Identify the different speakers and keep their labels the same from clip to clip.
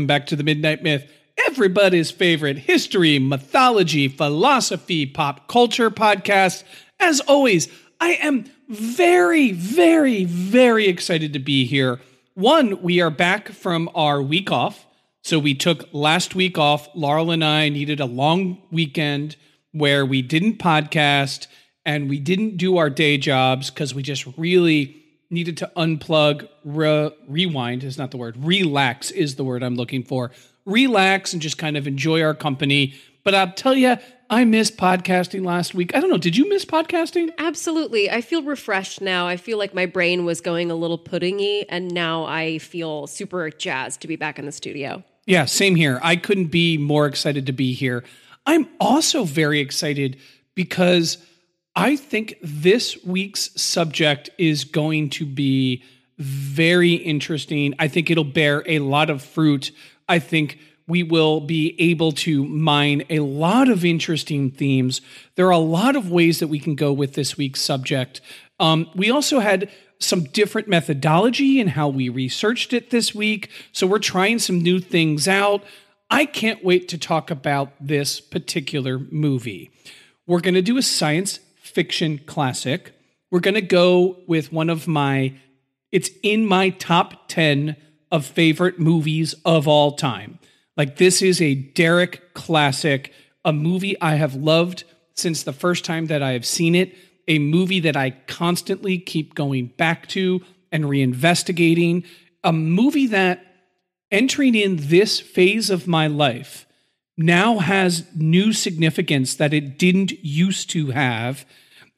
Speaker 1: Welcome back to The Midnight Myth, everybody's favorite history, mythology, philosophy, pop culture podcast. As always, I am very, very, very excited to be here. One, we are back from our week off. So we took last week off. Laurel and I needed a long weekend where we didn't podcast and we didn't do our day jobs because we just really needed to unplug, re- rewind is not the word, relax is the word I'm looking for. Relax and just kind of enjoy our company. But I'll tell you, I missed podcasting last week. I don't know. Did you miss podcasting?
Speaker 2: Absolutely. I feel refreshed now. I feel like my brain was going a little puddingy, and now I feel super jazzed to be back in the studio.
Speaker 1: Yeah, same here. I couldn't be more excited to be here. I'm also very excited because I think this week's subject is going to be very interesting. I think it'll bear a lot of fruit. I think we will be able to mine a lot of interesting themes. There are a lot of ways that we can go with this week's subject. Um, we also had some different methodology in how we researched it this week. So we're trying some new things out. I can't wait to talk about this particular movie. We're going to do a science fiction classic. We're going to go with one of my, it's in my top 10 of favorite movies of all time. Like, this is a Derek classic, a movie I have loved since the first time that I have seen it, a movie that I constantly keep going back to and reinvestigating, a movie that entering in this phase of my life now has new significance that it didn't used to have.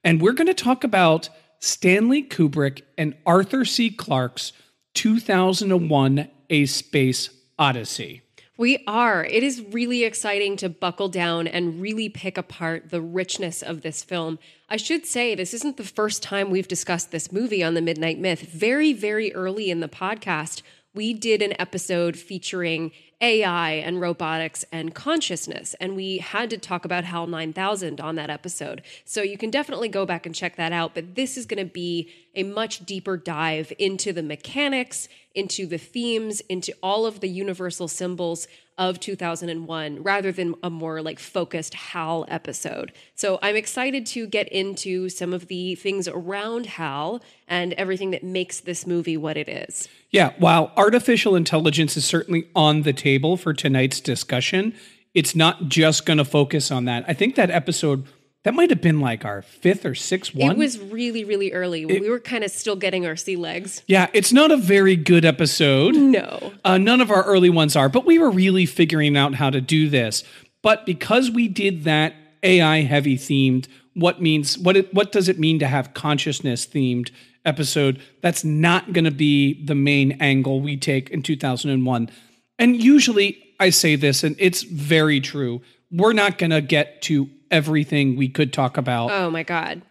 Speaker 1: And we're going to talk about Stanley Kubrick and Arthur C. Clarke's 2001 A Space Odyssey.
Speaker 2: We are. It is really exciting to buckle down and really pick apart the richness of this film. I should say, this isn't the first time we've discussed this movie on the Midnight Myth. Very, very early in the podcast, we did an episode featuring AI and robotics and consciousness. And we had to talk about HAL 9000 on that episode. So you can definitely go back and check that out. But this is going to be a much deeper dive into the mechanics, into the themes, into all of the universal symbols of 2001 rather than a more like focused HAL episode. So I'm excited to get into some of the things around HAL and everything that makes this movie what it is.
Speaker 1: Yeah, while artificial intelligence is certainly on the table for tonight's discussion, it's not just going to focus on that. I think that episode that might have been like our fifth or sixth one.
Speaker 2: It was really, really early. It, we were kind of still getting our sea legs.
Speaker 1: Yeah, it's not a very good episode.
Speaker 2: No.
Speaker 1: Uh, none of our early ones are, but we were really figuring out how to do this. But because we did that AI heavy themed, what means what it, what does it mean to have consciousness themed episode? That's not going to be the main angle we take in 2001. And usually I say this and it's very true. We're not going to get to everything we could talk about.
Speaker 2: Oh my god.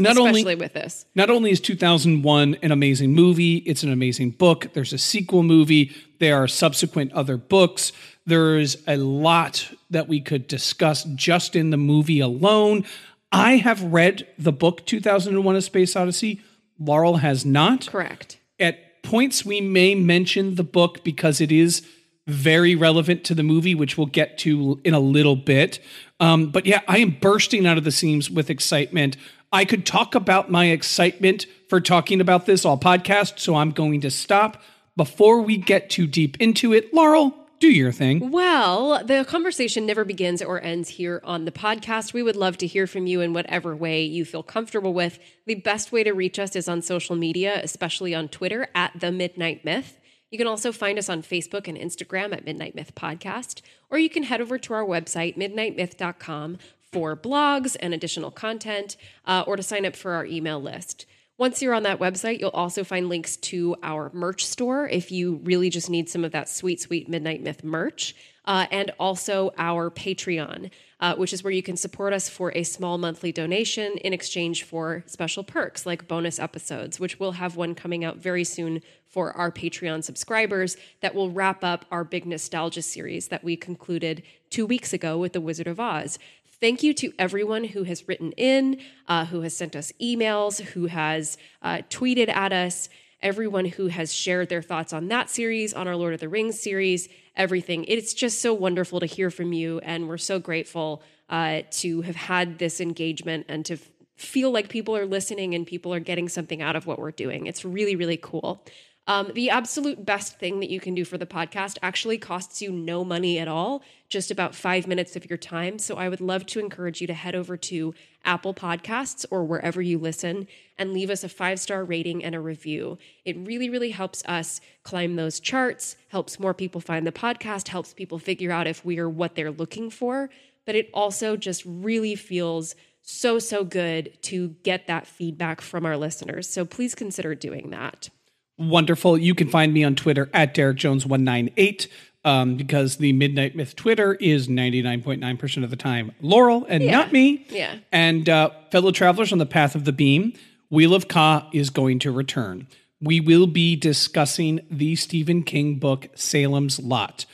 Speaker 1: Not
Speaker 2: Especially
Speaker 1: only
Speaker 2: with this.
Speaker 1: not only is 2001 an amazing movie, it's an amazing book. There's a sequel movie. There are subsequent other books. There's a lot that we could discuss just in the movie alone. I have read the book 2001 A Space Odyssey. Laurel has not.
Speaker 2: Correct.
Speaker 1: At points, we may mention the book because it is very relevant to the movie, which we'll get to in a little bit. Um, but yeah, I am bursting out of the seams with excitement. I could talk about my excitement for talking about this all podcast, so I'm going to stop. Before we get too deep into it, Laurel, do your thing.
Speaker 2: Well, the conversation never begins or ends here on the podcast. We would love to hear from you in whatever way you feel comfortable with. The best way to reach us is on social media, especially on Twitter at The Midnight Myth. You can also find us on Facebook and Instagram at Midnight Myth Podcast, or you can head over to our website, midnightmyth.com, for blogs and additional content, uh, or to sign up for our email list. Once you're on that website, you'll also find links to our merch store if you really just need some of that sweet, sweet Midnight Myth merch, uh, and also our Patreon, uh, which is where you can support us for a small monthly donation in exchange for special perks like bonus episodes, which we'll have one coming out very soon for our Patreon subscribers that will wrap up our big nostalgia series that we concluded two weeks ago with The Wizard of Oz. Thank you to everyone who has written in, uh, who has sent us emails, who has uh, tweeted at us, everyone who has shared their thoughts on that series, on our Lord of the Rings series, everything. It's just so wonderful to hear from you, and we're so grateful uh, to have had this engagement and to f- feel like people are listening and people are getting something out of what we're doing. It's really, really cool. Um, the absolute best thing that you can do for the podcast actually costs you no money at all, just about five minutes of your time. So I would love to encourage you to head over to Apple Podcasts or wherever you listen and leave us a five star rating and a review. It really, really helps us climb those charts, helps more people find the podcast, helps people figure out if we are what they're looking for. But it also just really feels so, so good to get that feedback from our listeners. So please consider doing that.
Speaker 1: Wonderful. You can find me on Twitter at Derek Jones198 um, because the Midnight Myth Twitter is 99.9% of the time Laurel and
Speaker 2: Yeah.
Speaker 1: not me.
Speaker 2: Yeah.
Speaker 1: And uh, fellow travelers on the path of the beam, Wheel of Ka is going to return. We will be discussing the Stephen King book Salem's Lot.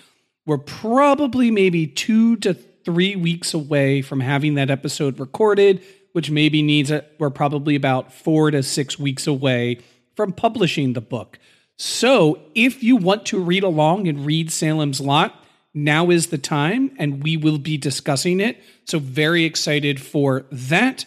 Speaker 1: We're probably maybe two to three weeks away from having that episode recorded, which maybe needs a, we're probably about four to six weeks away from publishing the book. So if you want to read along and read Salem's Lot, now is the time, and we will be discussing it. So very excited for that.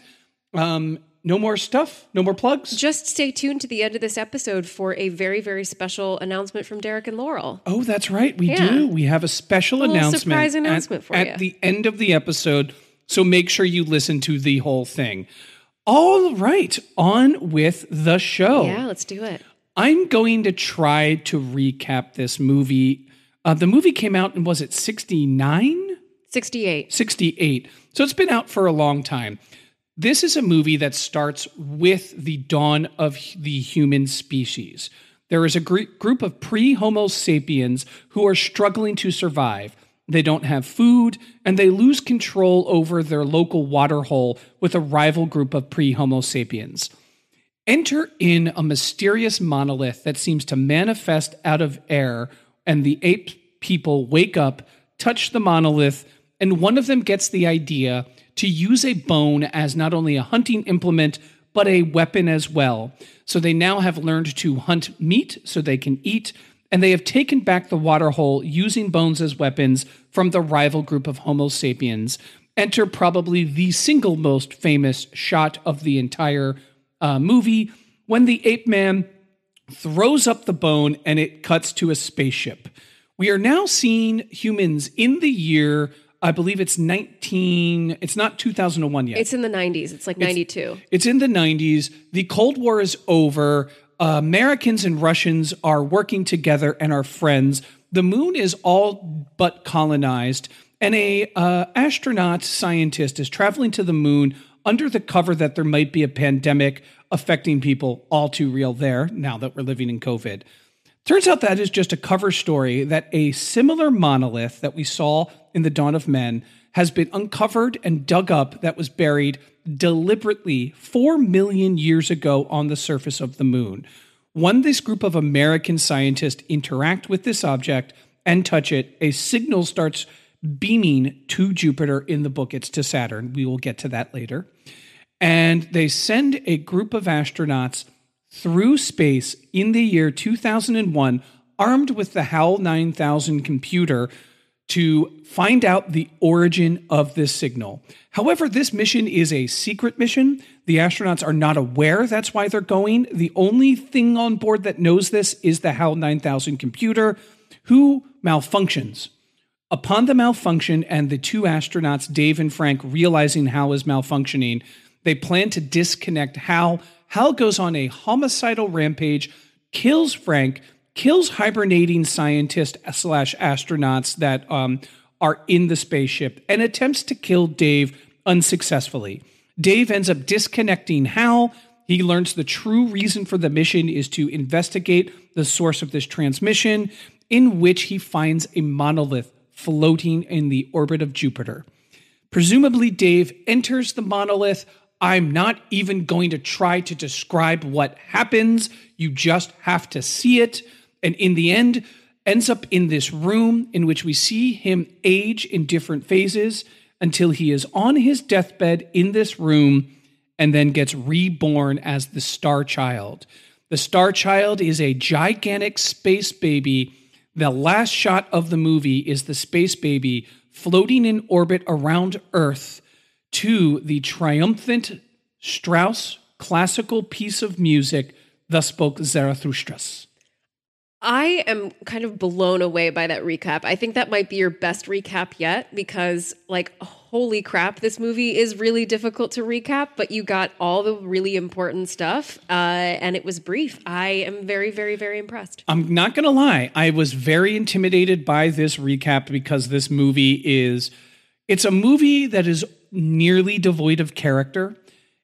Speaker 1: Um, no more stuff, no more plugs.
Speaker 2: Just stay tuned to the end of this episode for a very, very special announcement from Derek and Laurel.
Speaker 1: Oh, that's right. We
Speaker 2: Yeah.
Speaker 1: do. We have a special
Speaker 2: little
Speaker 1: announcement,
Speaker 2: surprise
Speaker 1: at-
Speaker 2: announcement for
Speaker 1: at
Speaker 2: you.
Speaker 1: the end of the episode. So make sure you listen to the whole thing. All right, on with the show.
Speaker 2: Yeah, let's do it.
Speaker 1: I'm going to try to recap this movie. Uh, the movie came out in was it 69?
Speaker 2: 68.
Speaker 1: 68. So it's been out for a long time. This is a movie that starts with the dawn of the human species. There is a gr- group of pre Homo sapiens who are struggling to survive. They don't have food, and they lose control over their local waterhole with a rival group of pre Homo sapiens. Enter in a mysterious monolith that seems to manifest out of air, and the ape people wake up, touch the monolith, and one of them gets the idea to use a bone as not only a hunting implement, but a weapon as well. So they now have learned to hunt meat so they can eat, and they have taken back the waterhole using bones as weapons from the rival group of Homo sapiens. Enter probably the single most famous shot of the entire uh, movie when the ape man throws up the bone and it cuts to a spaceship. We are now seeing humans in the year, I believe it's 19, it's not 2001 yet.
Speaker 2: It's in the 90s. It's like 92.
Speaker 1: It's in the 90s. The Cold War is over. Americans and Russians are working together and are friends. The moon is all but colonized, and a uh, astronaut scientist is traveling to the moon under the cover that there might be a pandemic affecting people. All too real there now that we're living in COVID. Turns out that is just a cover story that a similar monolith that we saw in the Dawn of Men has been uncovered and dug up that was buried deliberately 4 million years ago on the surface of the moon. When this group of American scientists interact with this object and touch it, a signal starts beaming to Jupiter in the book. It's to Saturn. We will get to that later. And they send a group of astronauts through space in the year 2001 armed with the HAL 9000 computer to find out the origin of this signal. However, this mission is a secret mission. The astronauts are not aware that's why they're going. The only thing on board that knows this is the HAL 9000 computer, who malfunctions. Upon the malfunction and the two astronauts, Dave and Frank, realizing Hal is malfunctioning, they plan to disconnect Hal. Hal goes on a homicidal rampage, kills Frank, kills hibernating scientists slash astronauts that um, are in the spaceship and attempts to kill Dave unsuccessfully. Dave ends up disconnecting Hal. He learns the true reason for the mission is to investigate the source of this transmission, in which he finds a monolith floating in the orbit of Jupiter. Presumably, Dave enters the monolith. I'm not even going to try to describe what happens. You just have to see it and in the end ends up in this room in which we see him age in different phases until he is on his deathbed in this room and then gets reborn as the star child. The star child is a gigantic space baby. The last shot of the movie is the space baby floating in orbit around Earth to the triumphant Strauss classical piece of music, Thus Spoke Zarathustra.
Speaker 2: I am kind of blown away by that recap. I think that might be your best recap yet because, like, holy crap, this movie is really difficult to recap, but you got all the really important stuff uh, and it was brief. I am very, very, very impressed.
Speaker 1: I'm not going to lie. I was very intimidated by this recap because this movie is, it's a movie that is nearly devoid of character.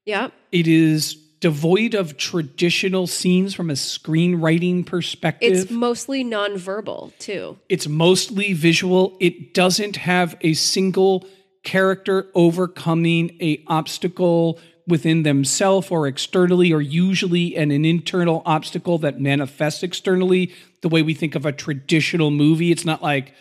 Speaker 2: Yeah.
Speaker 1: It is devoid of traditional scenes from a screenwriting perspective.
Speaker 2: It's mostly nonverbal, too.
Speaker 1: It's mostly visual. It doesn't have a single character overcoming a obstacle within themselves or externally or usually an, an internal obstacle that manifests externally the way we think of a traditional movie. It's not like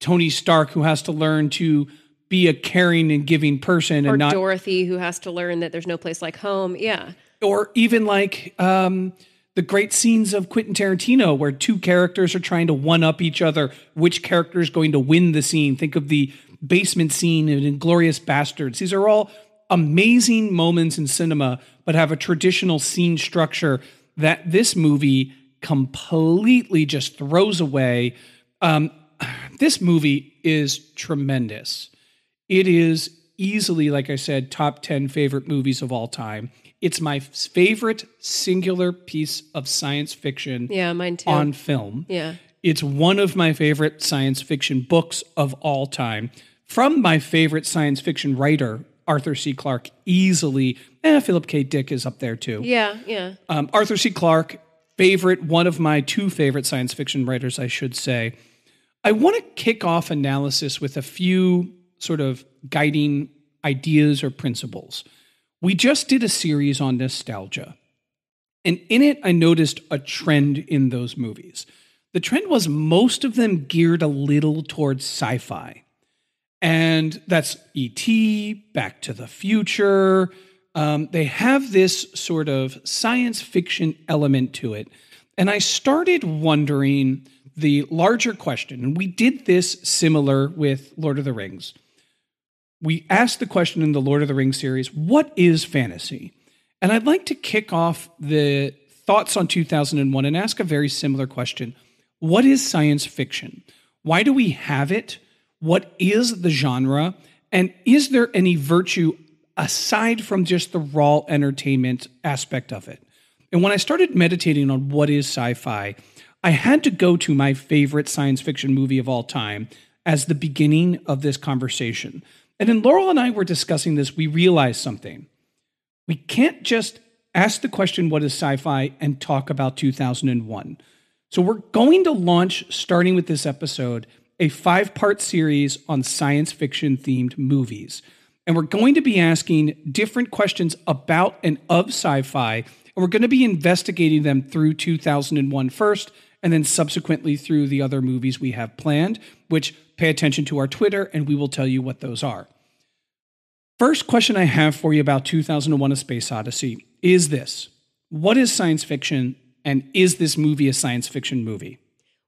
Speaker 1: Tony Stark who has to learn to be a caring and giving person
Speaker 2: or
Speaker 1: and not
Speaker 2: Dorothy who has to learn that there's no place like home. Yeah
Speaker 1: or even like um, the great scenes of Quentin Tarantino, where two characters are trying to one up each other. Which character is going to win the scene? Think of the basement scene in Inglourious Basterds. These are all amazing moments in cinema, but have a traditional scene structure that this movie completely just throws away. Um, this movie is tremendous. It is easily, like I said, top 10 favorite movies of all time. It's my favorite singular piece of science fiction
Speaker 2: yeah, mine too.
Speaker 1: on film.
Speaker 2: Yeah.
Speaker 1: It's one of my favorite science fiction books of all time. From my favorite science fiction writer, Arthur C. Clarke, easily. And eh, Philip K. Dick is up there too.
Speaker 2: Yeah, yeah.
Speaker 1: Um, Arthur C. Clarke, favorite, one of my two favorite science fiction writers, I should say. I want to kick off analysis with a few sort of guiding ideas or principles. We just did a series on nostalgia. And in it, I noticed a trend in those movies. The trend was most of them geared a little towards sci fi. And that's E.T., Back to the Future. Um, they have this sort of science fiction element to it. And I started wondering the larger question, and we did this similar with Lord of the Rings we asked the question in the Lord of the Rings series what is fantasy? And I'd like to kick off the thoughts on 2001 and ask a very similar question What is science fiction? Why do we have it? What is the genre? And is there any virtue aside from just the raw entertainment aspect of it? And when I started meditating on what is sci fi, I had to go to my favorite science fiction movie of all time as the beginning of this conversation. And then Laurel and I were discussing this, we realized something. We can't just ask the question, what is sci fi, and talk about 2001. So we're going to launch, starting with this episode, a five part series on science fiction themed movies. And we're going to be asking different questions about and of sci fi. And we're going to be investigating them through 2001 first, and then subsequently through the other movies we have planned, which pay attention to our Twitter and we will tell you what those are. First question I have for you about 2001 A Space Odyssey is this What is science fiction, and is this movie a science fiction movie?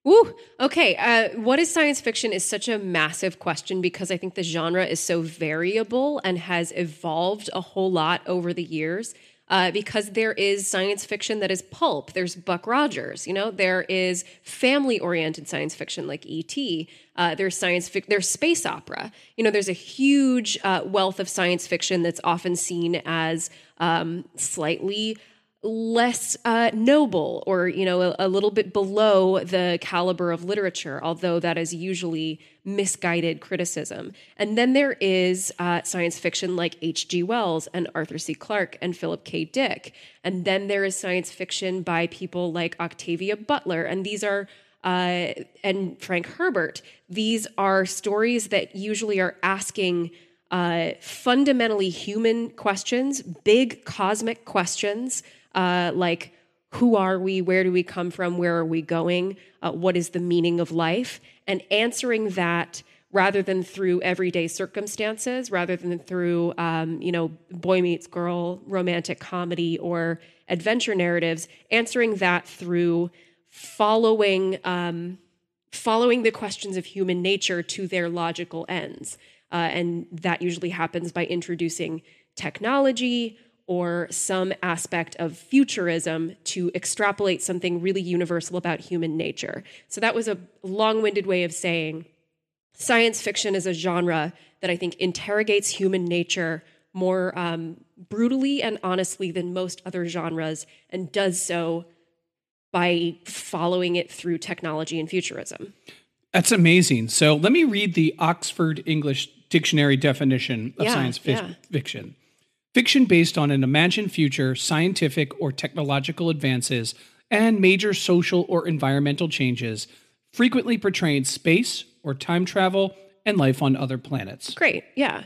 Speaker 2: Ooh, okay. Uh, what is science fiction is such a massive question because I think the genre is so variable and has evolved a whole lot over the years. Uh, because there is science fiction that is pulp. There's Buck Rogers, you know. There is family-oriented science fiction like E.T. Uh, there's science. Fi- there's space opera. You know, there's a huge uh, wealth of science fiction that's often seen as um, slightly less uh, noble or you know a, a, little bit below the caliber of literature although that is usually misguided criticism. And then there is uh, science fiction like hg wells and arthur c. Clarke and philip k. Dick. And then there is science fiction by people like octavia butler. And these are uh, and frank herbert. These are stories that usually are asking uh, fundamentally human questions, big cosmic questions uh, like who are we? Where do we come from? Where are we going? Uh, what is the meaning of life? And answering that rather than through everyday circumstances, rather than through, um, you know, boy meets girl romantic comedy or adventure narratives, answering that through following um, following the questions of human nature to their logical ends. Uh, and that usually happens by introducing technology or some aspect of futurism to extrapolate something really universal about human nature. So that was a long winded way of saying science fiction is a genre that I think interrogates human nature more um, brutally and honestly than most other genres and does so by following it through technology and futurism.
Speaker 1: That's amazing. So let me read the Oxford English Dictionary definition of yeah, science fi- yeah. fiction. Fiction based on an imagined future, scientific or technological advances, and major social or environmental changes, frequently portraying space or time travel and life on other planets.
Speaker 2: Great, yeah.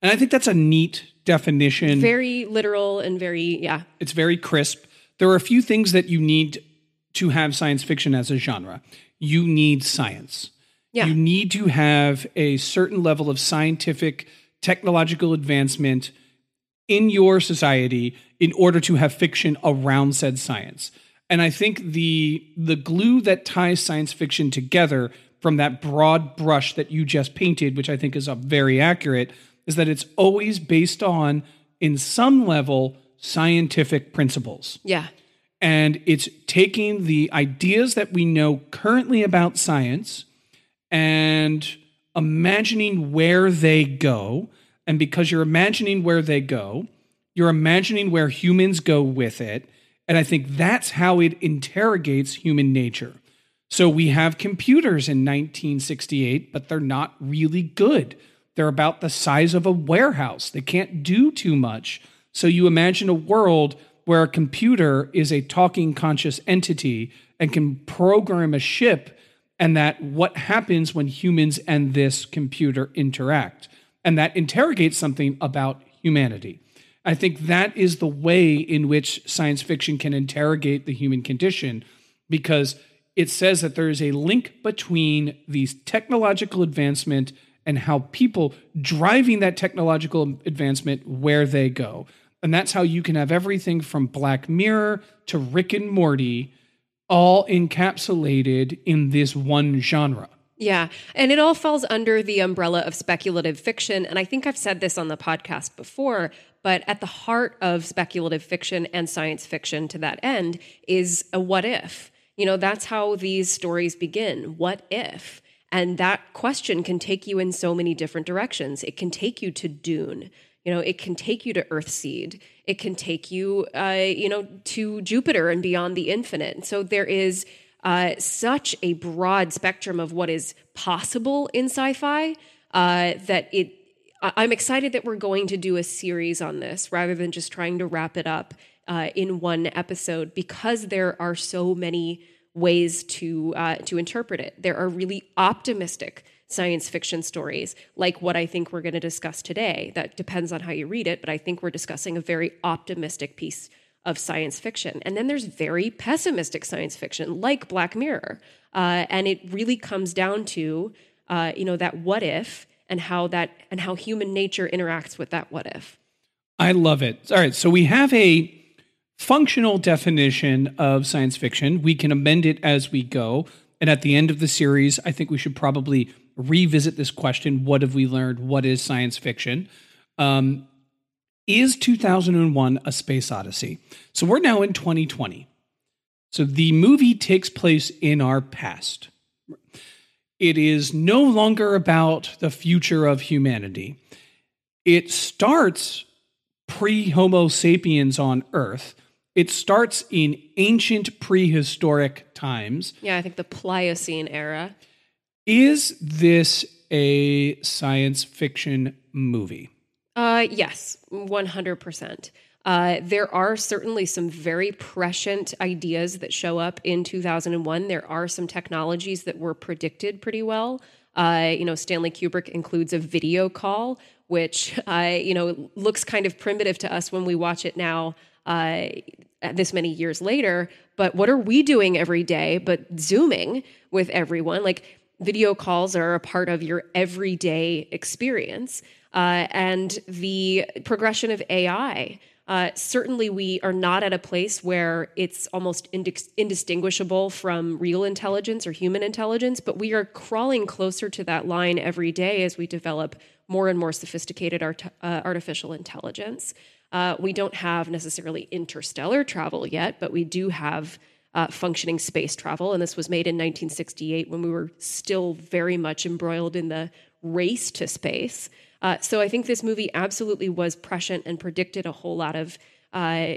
Speaker 1: And I think that's a neat definition.
Speaker 2: Very literal and very, yeah.
Speaker 1: It's very crisp. There are a few things that you need to have science fiction as a genre. You need science. Yeah. You need to have a certain level of scientific, technological advancement in your society in order to have fiction around said science. And I think the the glue that ties science fiction together from that broad brush that you just painted, which I think is a very accurate, is that it's always based on, in some level, scientific principles.
Speaker 2: Yeah.
Speaker 1: And it's taking the ideas that we know currently about science and imagining where they go and because you're imagining where they go, you're imagining where humans go with it. And I think that's how it interrogates human nature. So we have computers in 1968, but they're not really good. They're about the size of a warehouse, they can't do too much. So you imagine a world where a computer is a talking conscious entity and can program a ship, and that what happens when humans and this computer interact and that interrogates something about humanity. I think that is the way in which science fiction can interrogate the human condition because it says that there is a link between these technological advancement and how people driving that technological advancement where they go. And that's how you can have everything from Black Mirror to Rick and Morty all encapsulated in this one genre.
Speaker 2: Yeah. And it all falls under the umbrella of speculative fiction. And I think I've said this on the podcast before, but at the heart of speculative fiction and science fiction to that end is a what if. You know, that's how these stories begin. What if? And that question can take you in so many different directions. It can take you to Dune. You know, it can take you to Earthseed. It can take you, uh, you know, to Jupiter and beyond the infinite. so there is uh, such a broad spectrum of what is possible in sci-fi uh, that it. I'm excited that we're going to do a series on this rather than just trying to wrap it up uh, in one episode because there are so many ways to uh, to interpret it. There are really optimistic science fiction stories, like what I think we're going to discuss today. That depends on how you read it, but I think we're discussing a very optimistic piece of science fiction. And then there's very pessimistic science fiction, like Black Mirror. Uh, and it really comes down to, uh, you know, that what if and how that and how human nature interacts with that what if.
Speaker 1: I love it. All right, so we have a functional definition of science fiction. We can amend it as we go. And at the end of the series, I think we should probably revisit this question what have we learned? What is science fiction? Um, is 2001 a space odyssey? So we're now in 2020. So the movie takes place in our past. It is no longer about the future of humanity. It starts pre Homo sapiens on Earth. It starts in ancient prehistoric times.
Speaker 2: Yeah, I think the Pliocene era.
Speaker 1: Is this a science fiction movie?
Speaker 2: Uh, yes, 100%. Uh, there are certainly some very prescient ideas that show up in 2001. There are some technologies that were predicted pretty well. Uh, you know, Stanley Kubrick includes a video call, which uh, you know looks kind of primitive to us when we watch it now. Uh, this many years later, but what are we doing every day? But zooming with everyone, like video calls are a part of your everyday experience, uh, and the progression of AI. Uh, certainly, we are not at a place where it's almost indistinguishable from real intelligence or human intelligence, but we are crawling closer to that line every day as we develop more and more sophisticated art- uh, artificial intelligence. Uh, we don't have necessarily interstellar travel yet, but we do have uh, functioning space travel. And this was made in 1968 when we were still very much embroiled in the race to space. Uh, so I think this movie absolutely was prescient and predicted a whole lot of uh,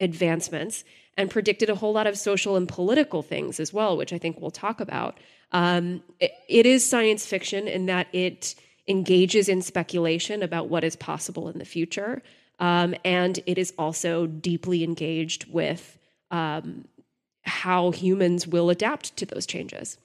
Speaker 2: advancements and predicted a whole lot of social and political things as well, which I think we'll talk about. Um, it, it is science fiction in that it engages in speculation about what is possible in the future. Um, and it is also deeply engaged with um, how humans will adapt to those changes.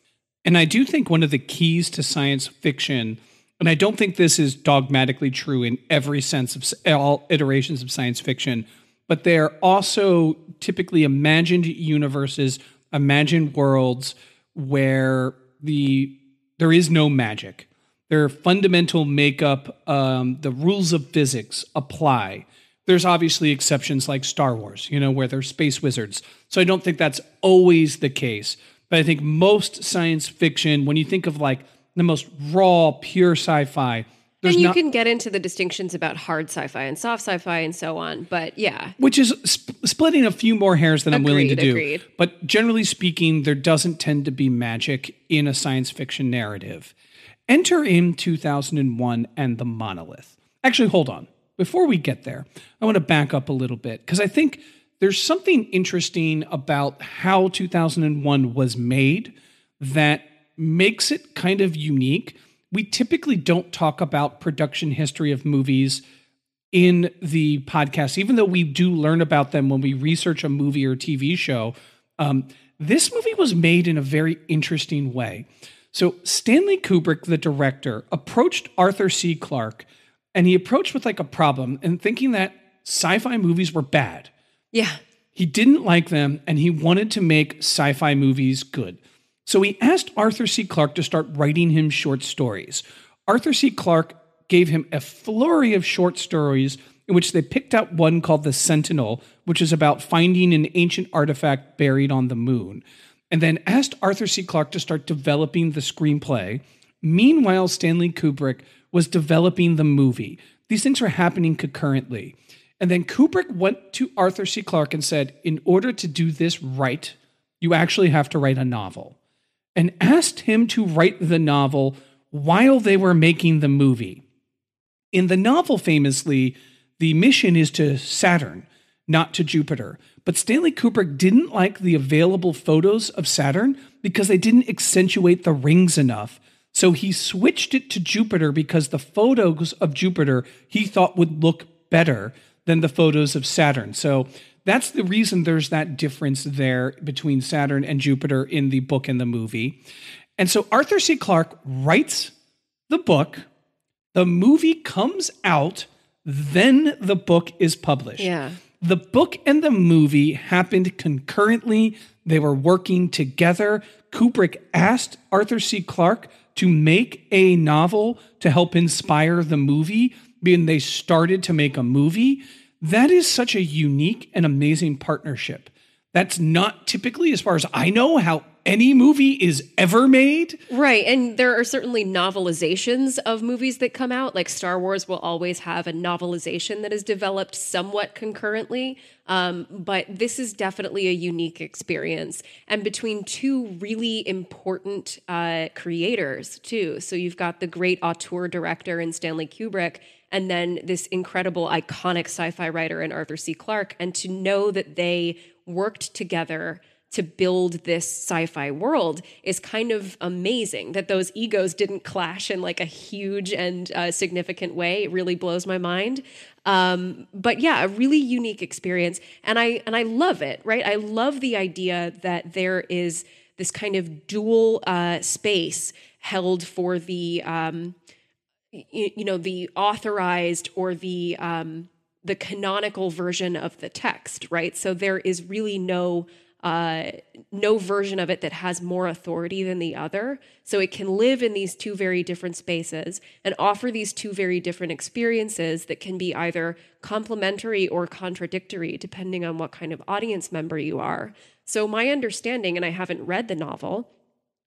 Speaker 1: And I do think one of the keys to science fiction and I don't think this is dogmatically true in every sense of all iterations of science fiction, but they're also typically imagined universes, imagined worlds where the there is no magic. Their fundamental makeup, um, the rules of physics apply. There's obviously exceptions like Star Wars, you know, where they're space wizards. So I don't think that's always the case. But I think most science fiction, when you think of like the most raw, pure sci-fi.
Speaker 2: There's and you not, can get into the distinctions about hard sci-fi and soft sci-fi and so on, but yeah,
Speaker 1: which is sp- splitting a few more hairs than agreed, I'm willing to do.
Speaker 2: Agreed.
Speaker 1: But generally speaking, there doesn't tend to be magic in a science fiction narrative. Enter in 2001 and the monolith. Actually, hold on. Before we get there, I want to back up a little bit because I think there's something interesting about how 2001 was made that makes it kind of unique. We typically don't talk about production history of movies in the podcast, even though we do learn about them when we research a movie or TV show. Um, this movie was made in a very interesting way. So, Stanley Kubrick, the director, approached Arthur C. Clarke and he approached with like a problem and thinking that sci fi movies were bad.
Speaker 2: Yeah.
Speaker 1: He didn't like them and he wanted to make sci fi movies good. So he asked Arthur C. Clarke to start writing him short stories. Arthur C. Clarke gave him a flurry of short stories in which they picked out one called The Sentinel, which is about finding an ancient artifact buried on the moon, and then asked Arthur C. Clarke to start developing the screenplay. Meanwhile, Stanley Kubrick was developing the movie. These things were happening concurrently. And then Kubrick went to Arthur C. Clarke and said, In order to do this right, you actually have to write a novel and asked him to write the novel while they were making the movie. In the novel, famously, the mission is to Saturn, not to Jupiter. But Stanley Kubrick didn't like the available photos of Saturn because they didn't accentuate the rings enough. So he switched it to Jupiter because the photos of Jupiter he thought would look better than the photos of Saturn. So that's the reason there's that difference there between Saturn and Jupiter in the book and the movie. And so Arthur C. Clarke writes the book, the movie comes out, then the book is published.
Speaker 2: Yeah.
Speaker 1: The book and the movie happened concurrently. They were working together. Kubrick asked Arthur C. Clarke to make a novel to help inspire the movie, being they started to make a movie. That is such a unique and amazing partnership That's not typically, as far as I know, how any movie is ever made.
Speaker 2: Right. And there are certainly novelizations of movies that come out. Like Star Wars will always have a novelization that is developed somewhat concurrently. Um, but this is definitely a unique experience. And between two really important uh, creators, too. So you've got the great auteur director in Stanley Kubrick. And then this incredible, iconic sci fi writer in Arthur C. Clarke. And to know that they worked together to build this sci-fi world is kind of amazing that those egos didn't clash in like a huge and uh, significant way it really blows my mind um, but yeah a really unique experience and i and i love it right i love the idea that there is this kind of dual uh, space held for the um, you, you, know the authorized or the um, the canonical version of the text right so there is really no uh, no version of it that has more authority than the other. So it can live in these two very different spaces and offer these two very different experiences that can be either complementary or contradictory, depending on what kind of audience member you are. So, my understanding, and I haven't read the novel,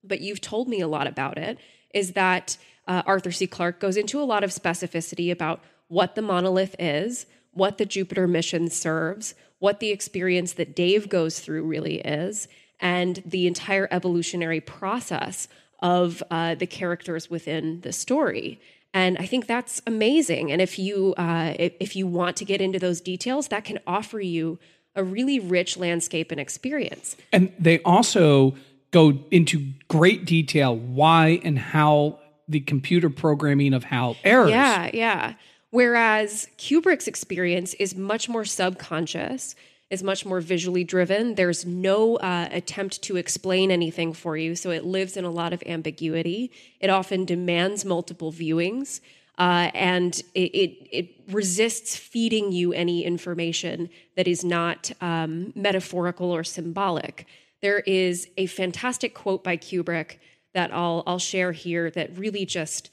Speaker 2: but you've told me a lot about it, is that uh, Arthur C. Clarke goes into a lot of specificity about what the monolith is, what the Jupiter mission serves, what the experience that Dave goes through really is, and the entire evolutionary process of uh, the characters within the story. And I think that's amazing. And if you uh, if, if you want to get into those details, that can offer you a really rich landscape and experience.
Speaker 1: And they also go into great detail why and how the computer programming of HAL errors.
Speaker 2: Yeah, yeah. Whereas Kubrick's experience is much more subconscious, is much more visually driven. There's no uh, attempt to explain anything for you, so it lives in a lot of ambiguity. It often demands multiple viewings. Uh, and it, it, it, resists feeding you any information that is not um, metaphorical or symbolic. There is a fantastic quote by Kubrick that I'll, I'll share here that really just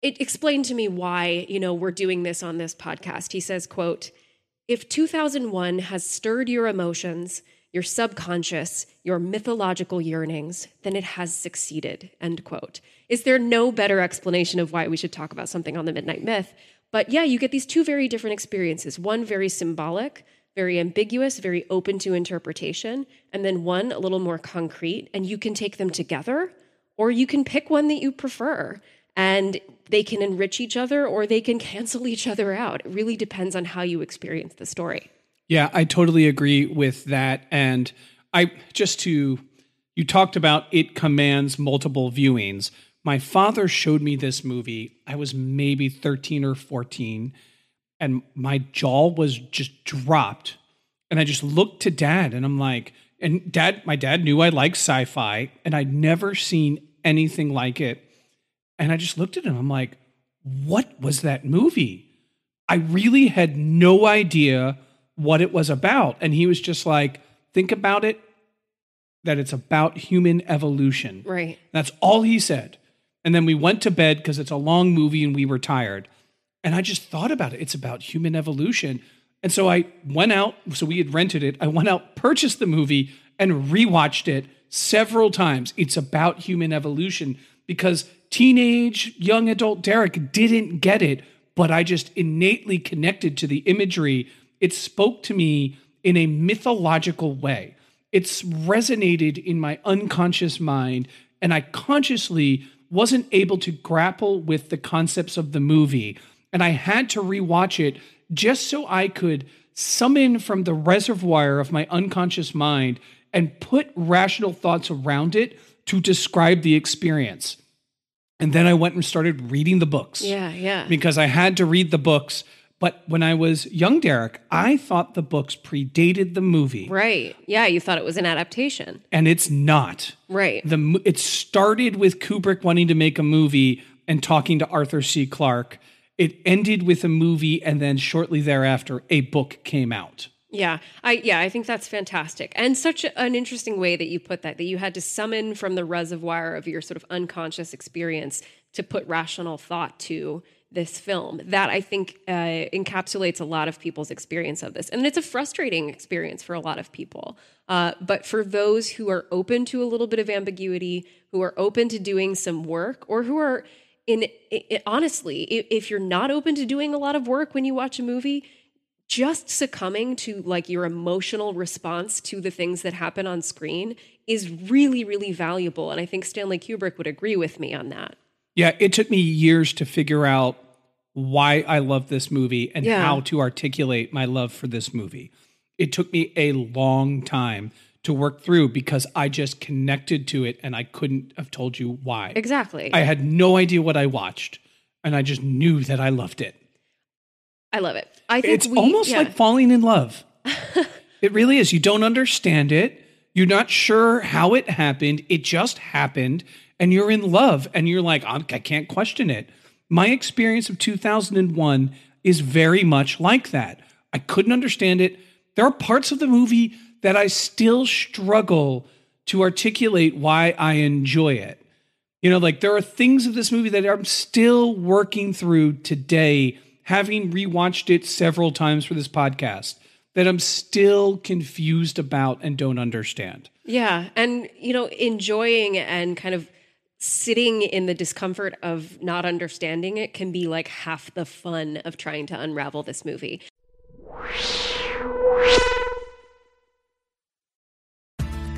Speaker 2: it explained to me why you know we're doing this on this podcast. He says quote if 2001 has stirred your emotions your subconscious your mythological yearnings then it has succeeded end quote. Is there no better explanation of why we should talk about something on the midnight myth? But yeah you get these two very different experiences. One very symbolic very ambiguous very open to interpretation and then one a little more concrete and you can take them together or you can pick one that you prefer and they can enrich each other or they can cancel each other out. It really depends on how you experience the story.
Speaker 1: Yeah, I totally agree with that. And I just to, you talked about it commands multiple viewings. My father showed me this movie. I was maybe 13 or 14, and my jaw was just dropped. And I just looked to dad and I'm like, and dad, my dad knew I liked sci fi, and I'd never seen anything like it. And I just looked at him. I'm like, what was that movie? I really had no idea what it was about. And he was just like, think about it that it's about human evolution.
Speaker 2: Right.
Speaker 1: That's all he said. And then we went to bed because it's a long movie and we were tired. And I just thought about it. It's about human evolution. And so I went out. So we had rented it. I went out, purchased the movie, and rewatched it several times. It's about human evolution because teenage young adult Derek didn't get it, but I just innately connected to the imagery. It spoke to me in a mythological way. It's resonated in my unconscious mind, and I consciously wasn't able to grapple with the concepts of the movie. And I had to rewatch it just so I could summon from the reservoir of my unconscious mind and put rational thoughts around it to describe the experience. And then I went and started reading the books.
Speaker 2: Yeah, yeah.
Speaker 1: Because I had to read the books. But when I was young, Derek, I thought the books predated the movie.
Speaker 2: Right. Yeah, you thought it was an adaptation.
Speaker 1: And it's not.
Speaker 2: Right.
Speaker 1: The it started with Kubrick wanting to make a movie and talking to Arthur C. Clarke. It ended with a movie and then shortly thereafter a book came out.
Speaker 2: Yeah, I yeah, I think that's fantastic. And such an interesting way that you put that that you had to summon from the reservoir of your sort of unconscious experience to put rational thought to this film. That I think uh, encapsulates a lot of people's experience of this. And it's a frustrating experience for a lot of people. Uh, but for those who are open to a little bit of ambiguity, who are open to doing some work, or who are in, it, honestly, if you're not open to doing a lot of work when you watch a movie, just succumbing to like your emotional response to the things that happen on screen is really, really valuable. And I think Stanley Kubrick would agree with me on that.
Speaker 1: Yeah, it took me years to figure out why I love this movie and yeah. how to articulate my love for this movie. It took me a long time to work through because I just connected to it and I couldn't have told you why.
Speaker 2: Exactly.
Speaker 1: I had no idea what I watched and I just knew that I loved it.
Speaker 2: I love it. I think
Speaker 1: it's
Speaker 2: we,
Speaker 1: almost
Speaker 2: yeah.
Speaker 1: like falling in love. it really is. You don't understand it. You're not sure how it happened. It just happened and you're in love and you're like, I can't question it. My experience of 2001 is very much like that. I couldn't understand it. There are parts of the movie that I still struggle to articulate why I enjoy it. You know, like there are things of this movie that I'm still working through today, having rewatched it several times for this podcast, that I'm still confused about and don't understand.
Speaker 2: Yeah. And, you know, enjoying and kind of sitting in the discomfort of not understanding it can be like half the fun of trying to unravel this movie.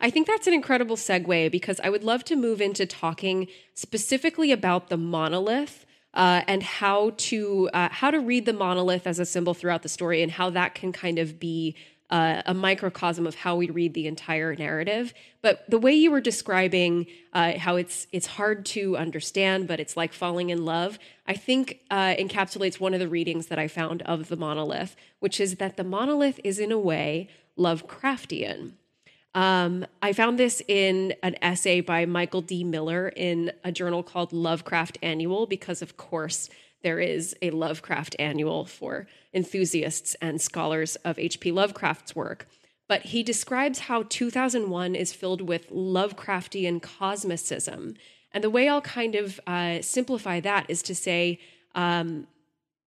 Speaker 2: I think that's an incredible segue because I would love to move into talking specifically about the monolith uh, and how to uh, how to read the monolith as a symbol throughout the story and how that can kind of be uh, a microcosm of how we read the entire narrative. But the way you were describing uh, how it's it's hard to understand, but it's like falling in love, I think uh, encapsulates one of the readings that I found of the monolith, which is that the monolith is in a way Lovecraftian. Um, I found this in an essay by Michael D. Miller in a journal called Lovecraft Annual, because of course there is a Lovecraft Annual for enthusiasts and scholars of H.P. Lovecraft's work. But he describes how 2001 is filled with Lovecraftian cosmicism. And the way I'll kind of uh, simplify that is to say um,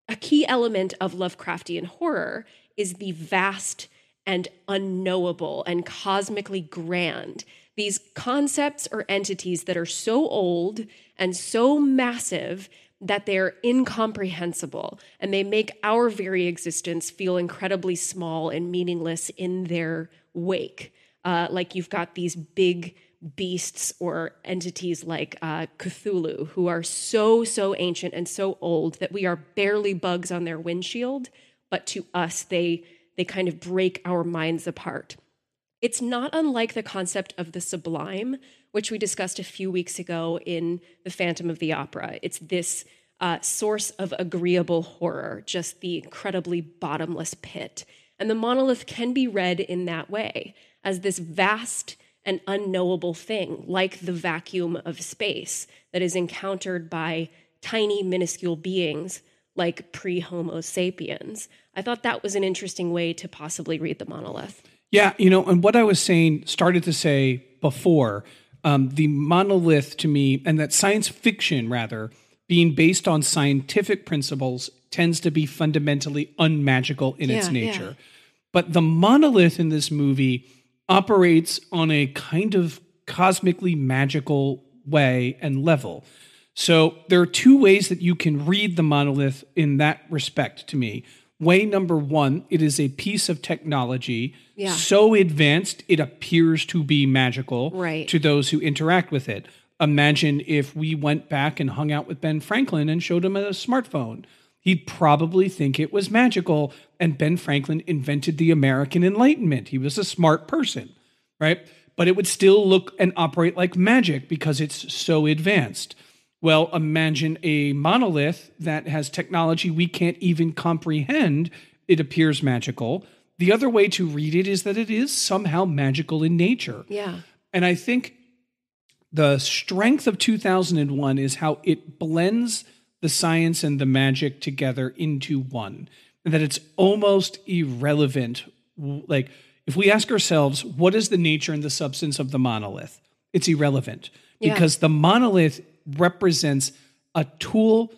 Speaker 2: a key element of Lovecraftian horror is the vast and unknowable and cosmically grand. These concepts or entities that are so old and so massive that they're incomprehensible and they make our very existence feel incredibly small and meaningless in their wake. Uh, like you've got these big beasts or entities like uh, Cthulhu, who are so, so ancient and so old that we are barely bugs on their windshield, but to us, they, they kind of break our minds apart. It's not unlike the concept of the sublime, which we discussed a few weeks ago in The Phantom of the Opera. It's this uh, source of agreeable horror, just the incredibly bottomless pit. And the monolith can be read in that way, as this vast and unknowable thing, like the vacuum of space that is encountered by tiny, minuscule beings like pre Homo sapiens. I thought that was an interesting way to possibly read the monolith.
Speaker 1: Yeah, you know, and what I was saying, started to say before, um, the monolith to me, and that science fiction rather, being based on scientific principles, tends to be fundamentally unmagical in yeah, its nature. Yeah. But the monolith in this movie operates on a kind of cosmically magical way and level. So there are two ways that you can read the monolith in that respect to me. Way number one, it is a piece of technology yeah. so advanced it appears to be magical
Speaker 2: right.
Speaker 1: to those who interact with it. Imagine if we went back and hung out with Ben Franklin and showed him a smartphone. He'd probably think it was magical. And Ben Franklin invented the American Enlightenment. He was a smart person, right? But it would still look and operate like magic because it's so advanced. Well, imagine a monolith that has technology we can't even comprehend. It appears magical. The other way to read it is that it is somehow magical in nature.
Speaker 2: Yeah.
Speaker 1: And I think the strength of 2001 is how it blends the science and the magic together into one. And that it's almost irrelevant. Like, if we ask ourselves, what is the nature and the substance of the monolith? It's irrelevant
Speaker 2: Yeah.
Speaker 1: because the monolith represents a tool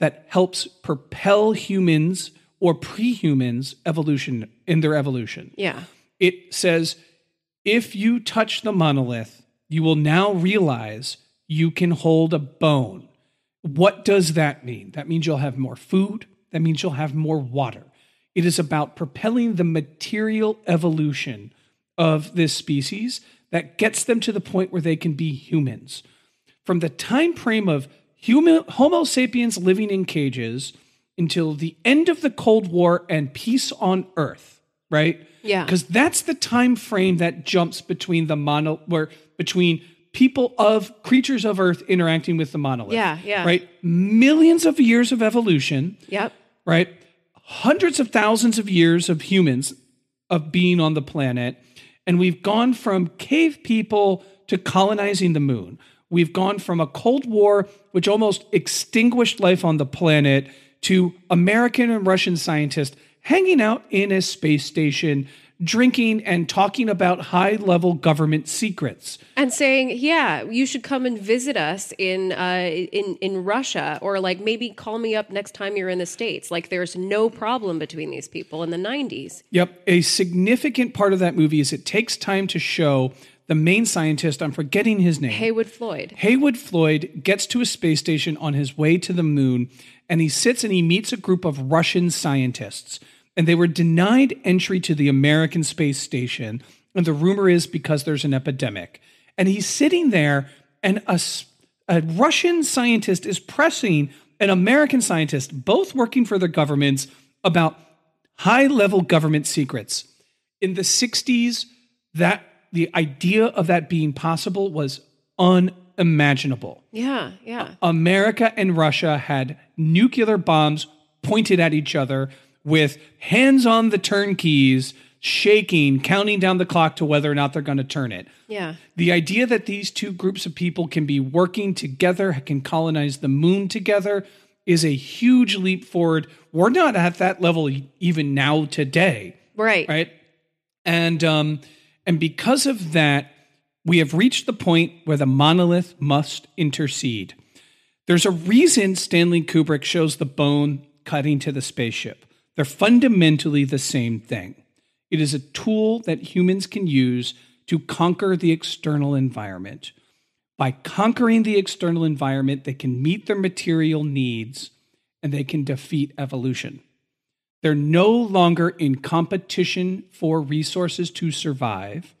Speaker 1: that helps propel humans or pre-humans evolution in their evolution.
Speaker 2: Yeah.
Speaker 1: It says if you touch the monolith, you will now realize you can hold a bone. What does that mean? That means you'll have more food. That means you'll have more water. It is about propelling the material evolution of this species that gets them to the point where they can be humans. From the time frame of human, Homo sapiens living in cages until the end of the Cold War and peace on Earth, right?
Speaker 2: Yeah.
Speaker 1: Because that's the time frame that jumps between the mono where between people of creatures of Earth interacting with the monolith.
Speaker 2: Yeah, yeah.
Speaker 1: Right? Millions of years of evolution
Speaker 2: Yep.
Speaker 1: right? Hundreds of thousands of years of humans of being on the planet. And we've gone from cave people to colonizing the moon. We've gone from a Cold War, which almost extinguished life on the planet, to American and Russian scientists hanging out in a space station, drinking and talking about high level government secrets.
Speaker 2: and saying, "Yeah, you should come and visit us in uh, in in Russia, or like maybe call me up next time you're in the states." Like, there's no problem between these people in the '90s.
Speaker 1: Yep. A significant part of that movie is it takes time to show the main scientist, I'm forgetting his name.
Speaker 2: Heywood Floyd.
Speaker 1: Heywood Floyd gets to a space station on his way to the moon and he sits and he meets a group of Russian scientists. And they were denied entry to the American space station. And the rumor is because there's an epidemic. And he's sitting there, and a Russian scientist is pressing an American scientist, both working for their governments, about high level government secrets. In the 60s, that the idea of that being possible was unimaginable.
Speaker 2: Yeah, yeah.
Speaker 1: America and Russia had nuclear bombs pointed at each other with hands on the turnkeys, shaking, counting down the clock to whether or not they're going to turn it.
Speaker 2: Yeah.
Speaker 1: The idea that these two groups of people can be working together, can colonize the moon together, is a huge leap forward. We're not at that level even now today
Speaker 2: Right.
Speaker 1: right? And um, and because of that, we have reached the point where the monolith must intercede. There's a reason Stanley Kubrick shows the bone cutting to the spaceship. They're fundamentally the same thing. It is a tool that humans can use to conquer the external environment. By conquering the external environment, they can meet their material needs and they can defeat evolution. They're no longer in competition for resources to survive,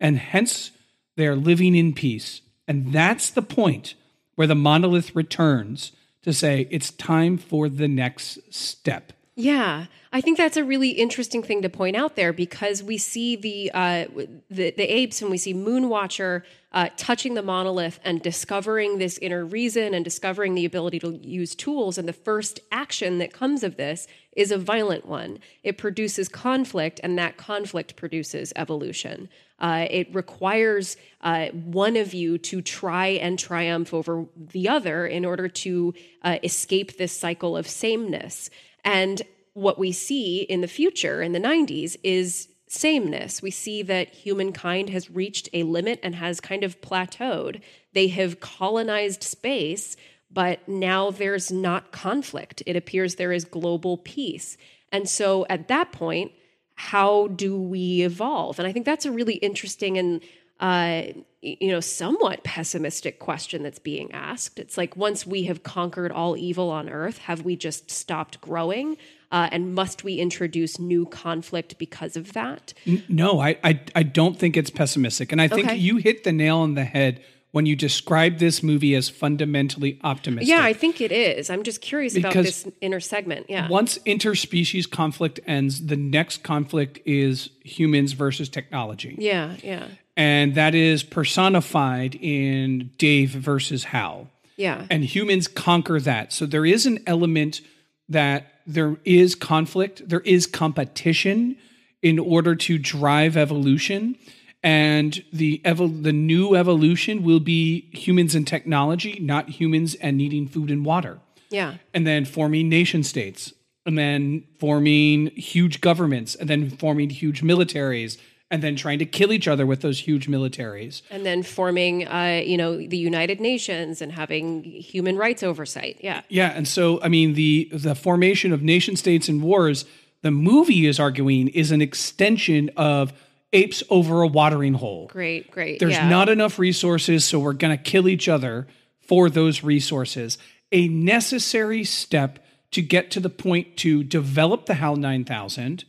Speaker 1: and hence they're living in peace. And that's the point where the monolith returns to say it's time for the next step.
Speaker 2: Yeah, I think that's a really interesting thing to point out there because we see the uh, the, the apes and we see Moonwatcher uh, touching the monolith and discovering this inner reason and discovering the ability to use tools. And the first action that comes of this is a violent one. It produces conflict, and that conflict produces evolution. Uh, it requires uh, one of you to try and triumph over the other in order to uh, escape this cycle of sameness. And what we see in the future, in the 90s, is sameness. We see that humankind has reached a limit and has kind of plateaued. They have colonized space, but now there's not conflict. It appears there is global peace. And so at that point, how do we evolve? And I think that's a really interesting and uh, you know, somewhat pessimistic question that's being asked. It's like once we have conquered all evil on Earth, have we just stopped growing? Uh, and must we introduce new conflict because of that?
Speaker 1: No, I, I, I don't think it's pessimistic. And I think
Speaker 2: Okay.
Speaker 1: you hit the nail on the head when you describe this movie as fundamentally optimistic.
Speaker 2: Yeah, I think it is. I'm just curious about this inner segment. Yeah.
Speaker 1: Once interspecies conflict ends, the next conflict is humans versus technology.
Speaker 2: yeah, yeah.
Speaker 1: And that is personified in Dave versus Hal.
Speaker 2: Yeah.
Speaker 1: and humans conquer that. So there is an element that there is conflict, there is competition in order to drive evolution. And the evol- the new evolution will be humans and technology, not humans and needing food and water.
Speaker 2: Yeah.
Speaker 1: And then forming nation states, and then forming huge governments, and then forming huge militaries, and then trying to kill each other with those huge militaries.
Speaker 2: And then forming, uh, you know, the United Nations and having human rights oversight. Yeah.
Speaker 1: Yeah, and so I mean the the formation of nation states and wars, the movie is arguing is an extension of apes over a watering hole.
Speaker 2: Great, great.
Speaker 1: There's
Speaker 2: yeah.
Speaker 1: not enough resources, so we're going to kill each other for those resources. A necessary step to get to the point to develop the HAL 9000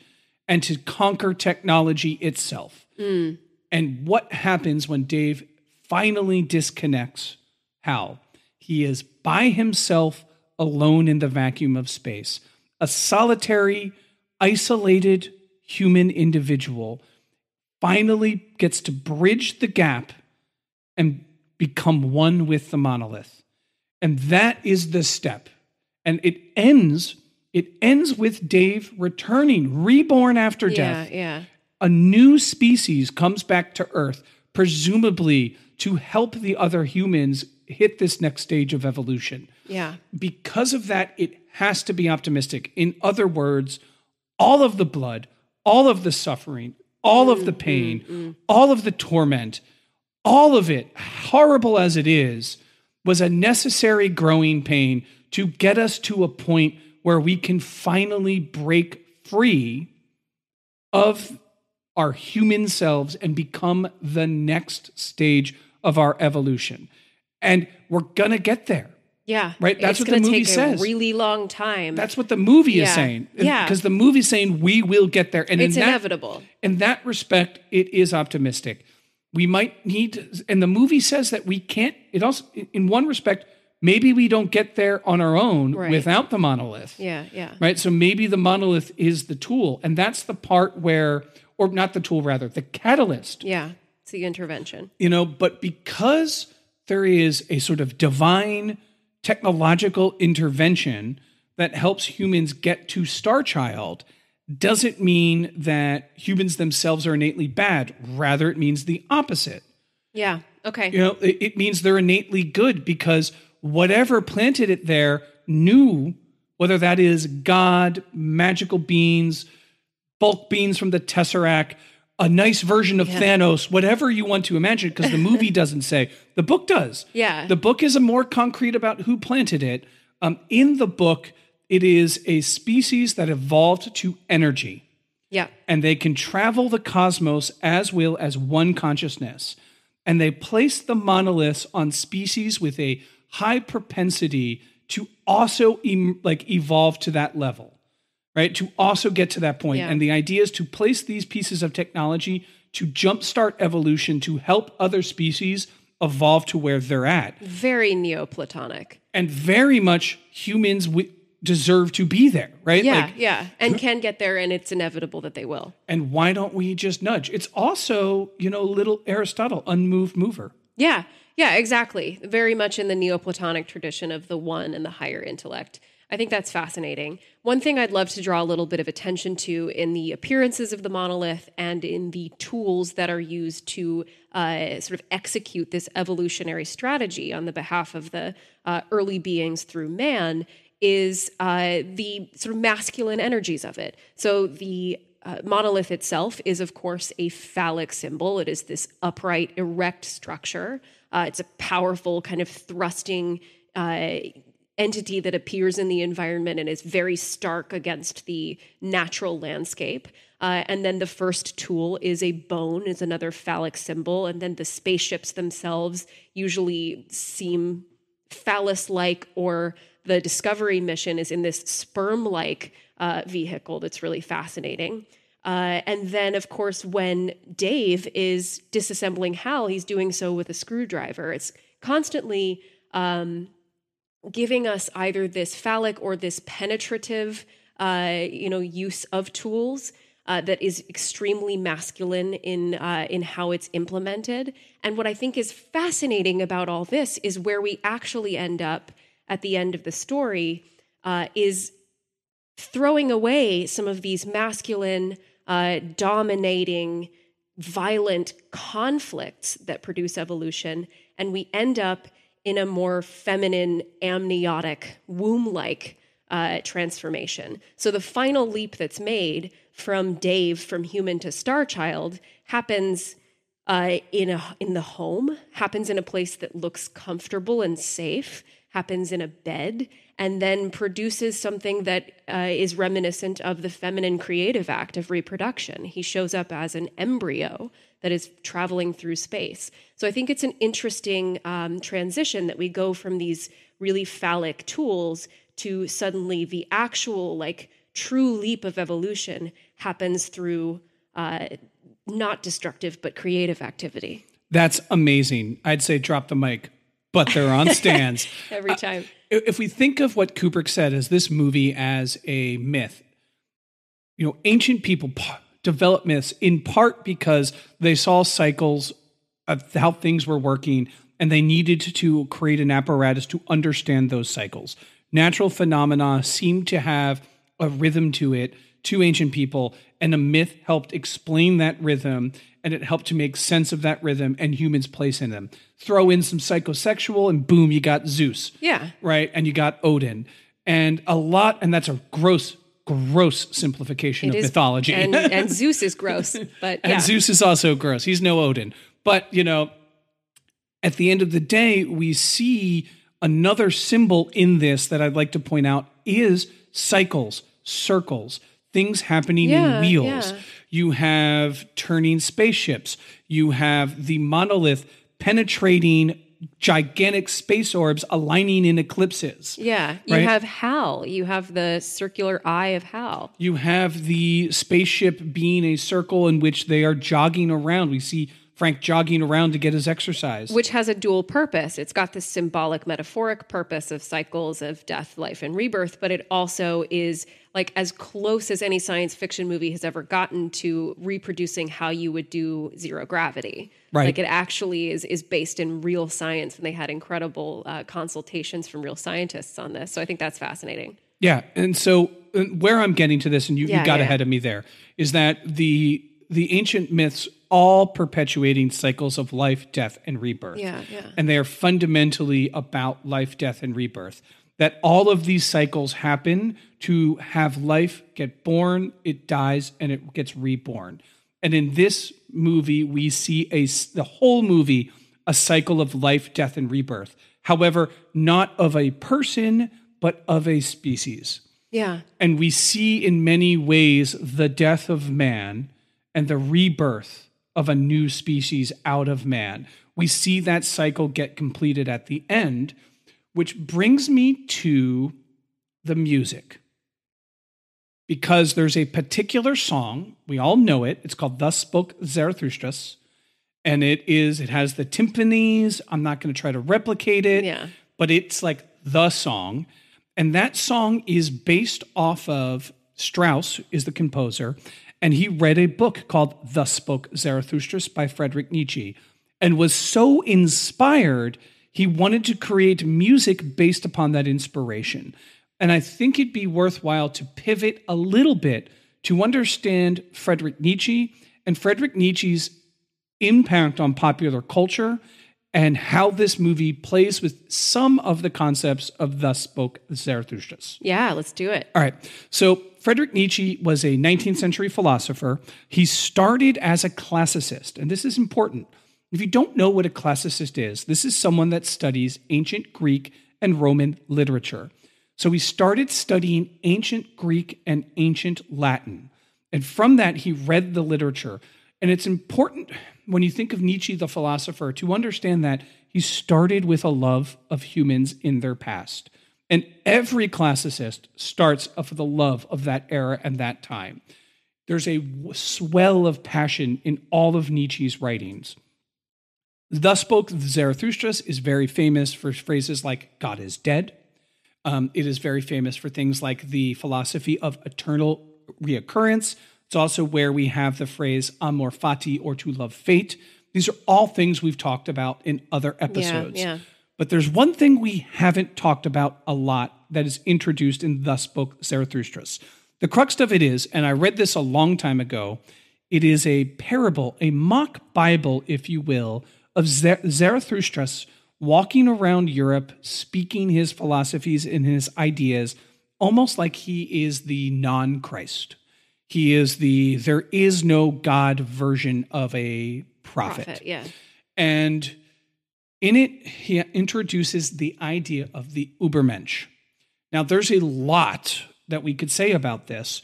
Speaker 1: and to conquer technology itself. Mm. And what happens when Dave finally disconnects Hal? He is by himself, alone in the vacuum of space, a solitary, isolated human individual finally gets to bridge the gap and become one with the monolith. And that is the step. And it ends it ends with Dave returning, reborn after
Speaker 2: Yeah,
Speaker 1: death.
Speaker 2: yeah.
Speaker 1: A new species comes back to Earth, presumably to help the other humans hit this next stage of evolution.
Speaker 2: Yeah.
Speaker 1: Because of that, it has to be optimistic. In other words, all of the blood, all of the suffering, all of the mm, mm, pain, mm. all of the torment, all of it, horrible as it is, was a necessary growing pain to get us to a point where we can finally break free of our human selves and become the next stage of our evolution. And we're going to get there.
Speaker 2: Yeah.
Speaker 1: Right, that's
Speaker 2: it's
Speaker 1: what the movie
Speaker 2: take
Speaker 1: says.
Speaker 2: a really long time.
Speaker 1: That's what the movie is
Speaker 2: Yeah.
Speaker 1: saying.
Speaker 2: Yeah.
Speaker 1: Because the movie's saying we will get there. And
Speaker 2: it's
Speaker 1: in that,
Speaker 2: inevitable.
Speaker 1: in that respect, it is optimistic. We might need, and the movie says that we can't, it also, in one respect, maybe we don't get there on our own
Speaker 2: Right.
Speaker 1: without the monolith.
Speaker 2: Yeah, yeah.
Speaker 1: Right. So maybe the monolith is the tool. And that's the part where, or not the tool, rather, the catalyst
Speaker 2: Yeah. It's the intervention.
Speaker 1: you know but because there is a sort of divine technological intervention that helps humans get to star child doesn't mean that humans themselves are innately bad rather it means the opposite
Speaker 2: Yeah. Okay.
Speaker 1: you know it, it means they're innately good because whatever planted it there knew whether that is god magical beings bulk beings from the tesseract a nice version of thanos whatever you want to imagine because the movie doesn't say the book does
Speaker 2: Yeah.
Speaker 1: the book is a more concrete about who planted it um, in the book it is a species that evolved to energy
Speaker 2: Yeah.
Speaker 1: and they can travel the cosmos as will as one consciousness. And they place the monoliths on species with a high propensity to also em- like evolve to that level, right? To also get to that point.
Speaker 2: Yeah.
Speaker 1: And the idea is to place these pieces of technology to jumpstart evolution to help other species evolve to where they're at.
Speaker 2: Very Neoplatonic.
Speaker 1: And very much humans w- deserve to be there, right?
Speaker 2: Yeah,
Speaker 1: Like,
Speaker 2: yeah. And can get there, and it's inevitable that they will.
Speaker 1: And why don't we just nudge? It's also, you know, little Aristotle, unmoved mover.
Speaker 2: Yeah, yeah, exactly. Very much in the Neoplatonic tradition of the one and the higher intellect. I think that's fascinating. One thing I'd love to draw a little bit of attention to in the appearances of the monolith and in the tools that are used to uh, sort of execute this evolutionary strategy on the behalf of the uh, early beings through man is uh, the sort of masculine energies of it. So the uh, monolith itself is, of course, a phallic symbol. It is this upright, erect structure. Uh, it's a powerful, kind of thrusting uh, entity that appears in the environment and is very stark against the natural landscape. Uh, and then the first tool is a bone, is another phallic symbol. And then the spaceships themselves usually seem phallus like or the discovery mission is in this sperm like uh, vehicle that's really fascinating uh, and then of course when dave is disassembling hal he's doing so with a screwdriver it's constantly um, giving us either this phallic or this penetrative uh, you know use of tools uh, that is extremely masculine in uh, in how it's implemented. And what I think is fascinating about all this is where we actually end up at the end of the story uh, is throwing away some of these masculine, uh, dominating, violent conflicts that produce evolution, and we end up in a more feminine, amniotic, womb like uh, transformation. So the final leap that's made from Dave, from human to star child, happens uh, in a in the home, happens in a place that looks comfortable and safe, happens in a bed, and then produces something that uh, is reminiscent of the feminine creative act of reproduction. He shows up as an embryo that is traveling through space. So I think it's an interesting um, transition that we go from these really phallic tools to suddenly the actual, like, true leap of evolution happens through uh, not destructive but creative activity.
Speaker 1: That's amazing. I'd say drop the mic, but they're on stands
Speaker 2: every time.
Speaker 1: Uh, if we think of what Kubrick said as this movie as a myth, you know, ancient people p- developed myths in part because they saw cycles of how things were working and they needed to create an apparatus to understand those cycles. Natural phenomena seem to have a rhythm to it to ancient people, and a myth helped explain that rhythm and it helped to make sense of that rhythm and humans' place in them. Throw in some psychosexual, and boom, you got Zeus.
Speaker 2: Yeah.
Speaker 1: Right. And you got Odin. And a lot, and that's a gross, gross simplification
Speaker 2: It
Speaker 1: of
Speaker 2: is-
Speaker 1: mythology.
Speaker 2: and, and Zeus is gross, but
Speaker 1: And. Zeus is also gross. He's no Odin. But, you know, at the end of the day, we see another symbol in this that I'd like to point out is cycles, circles, things happening
Speaker 2: Yeah,
Speaker 1: in wheels.
Speaker 2: yeah.
Speaker 1: You have turning spaceships. You have the monolith penetrating gigantic space orbs aligning in eclipses.
Speaker 2: Yeah, you
Speaker 1: Right?
Speaker 2: have Hal. You have the circular eye of Hal.
Speaker 1: You have the spaceship being a circle in which they are jogging around. We see Frank jogging around to get his exercise.
Speaker 2: which has a dual purpose. It's got this symbolic, metaphoric purpose of cycles of death, life, and rebirth, but it also is like as close as any science fiction movie has ever gotten to reproducing how you would do zero gravity.
Speaker 1: Right.
Speaker 2: Like it actually is is based in real science, and they had incredible uh, consultations from real scientists on this. So I think that's fascinating.
Speaker 1: Yeah, and so uh, where I'm getting to this, and you,
Speaker 2: Yeah,
Speaker 1: you got
Speaker 2: yeah.
Speaker 1: ahead of me there, is that the the ancient myths all perpetuating cycles of life, death, and rebirth.
Speaker 2: Yeah, yeah.
Speaker 1: And they are fundamentally about life, death, and rebirth. That all of these cycles happen to have life get born, it dies, and it gets reborn. And in this movie, we see a the whole movie a cycle of life, death, and rebirth. However, not of a person, but of a species.
Speaker 2: Yeah.
Speaker 1: And we see in many ways the death of man and the rebirth of a new species out of man. We see that cycle get completed at the end, which brings me to the music. Because there's a particular song, we all know it. It's called Thus Spoke Zarathustra. And it is, it has the timpanis. I'm not going to try to replicate it
Speaker 2: Yeah.
Speaker 1: but it's like the song. And that song is based off of Strauss is the composer, and he read a book called Thus Spoke Zarathustra by Friedrich Nietzsche and was so inspired he wanted to create music based upon that inspiration. And I think it'd be worthwhile to pivot a little bit to understand Friedrich Nietzsche and Friedrich Nietzsche's impact on popular culture and how this movie plays with some of the concepts of Thus Spoke Zarathustra.
Speaker 2: Yeah, let's do it.
Speaker 1: All right. So Friedrich Nietzsche was a 19th century philosopher. He started as a classicist, and this is important. If you don't know what a classicist is, this is someone that studies ancient Greek and Roman literature. So he started studying ancient Greek and ancient Latin. And from that, he read the literature. And it's important when you think of Nietzsche, the philosopher, to understand that he started with a love of humans in their past. And every classicist starts of the love of that era and that time. There's a swell of passion in all of Nietzsche's writings. Thus Spoke Zarathustra is very famous for phrases like God is dead. Um, it is very famous for things like the philosophy of eternal reoccurrence, It's also where we have the phrase amor fati or to love fate. These are all things we've talked about in other episodes.
Speaker 2: yeah.
Speaker 1: But there's one thing we haven't talked about a lot that is introduced in Thus Spoke Zarathustra. The crux of it is, and I read this a long time ago, it is a parable, a mock Bible, if you will, of Zarathustra walking around Europe, speaking his philosophies and his ideas, almost like he is the non Christ. He is the there is no God version of a prophet.
Speaker 2: Prophet, yeah.
Speaker 1: And in it, he introduces the idea of the Ubermensch. Now, there's a lot that we could say about this.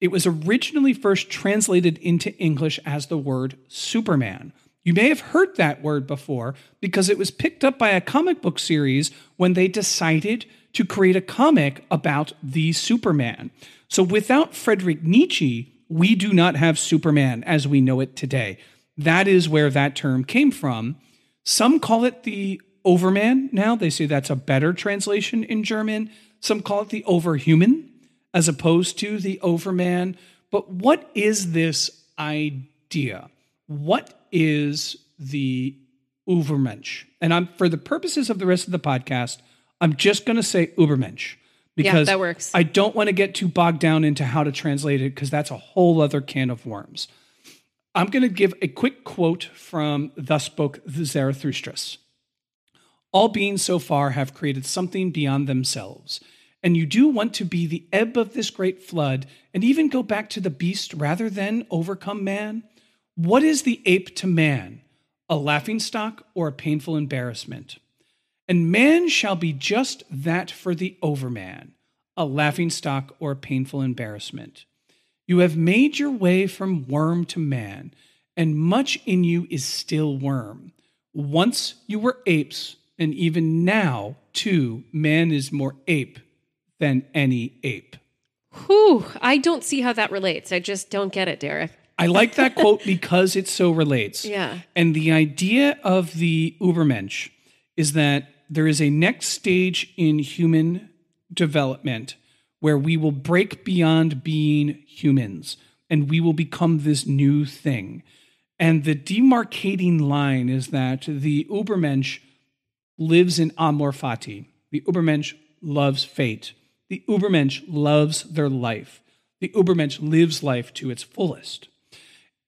Speaker 1: It was originally first translated into English as the word Superman. You may have heard that word before because it was picked up by a comic book series when they decided to create a comic about the Superman. So without Friedrich Nietzsche, we do not have Superman as we know it today. That is where that term came from. Some call it the Overman now. They say that's a better translation in German. Some call it the Overhuman as opposed to the Overman. But what is this idea? What is the Ubermensch? And I'm for the purposes of the rest of the podcast, I'm just going to say Ubermensch because
Speaker 2: yeah, that works.
Speaker 1: I don't want to get too bogged down into how to translate it because that's a whole other can of worms. I'm going to give a quick quote from Thus Spoke the Zarathustra. All beings so far have created something beyond themselves, and you do want to be the ebb of this great flood and even go back to the beast rather than overcome man? What is the ape to man? A laughing stock or a painful embarrassment? And man shall be just that for the overman, a laughing stock or a painful embarrassment. You have made your way from worm to man, and much in you is still worm. Once you were apes, and even now, too, man is more ape than any ape.
Speaker 2: Whew, I don't see how that relates. I just don't get it, Derek.
Speaker 1: I like that quote because it so relates.
Speaker 2: Yeah.
Speaker 1: And the idea of the Ubermensch is that there is a next stage in human development where we will break beyond being humans and we will become this new thing. And the demarcating line is that the Ubermensch lives in amor fati. The Ubermensch loves fate. The Ubermensch loves their life. The Ubermensch lives life to its fullest.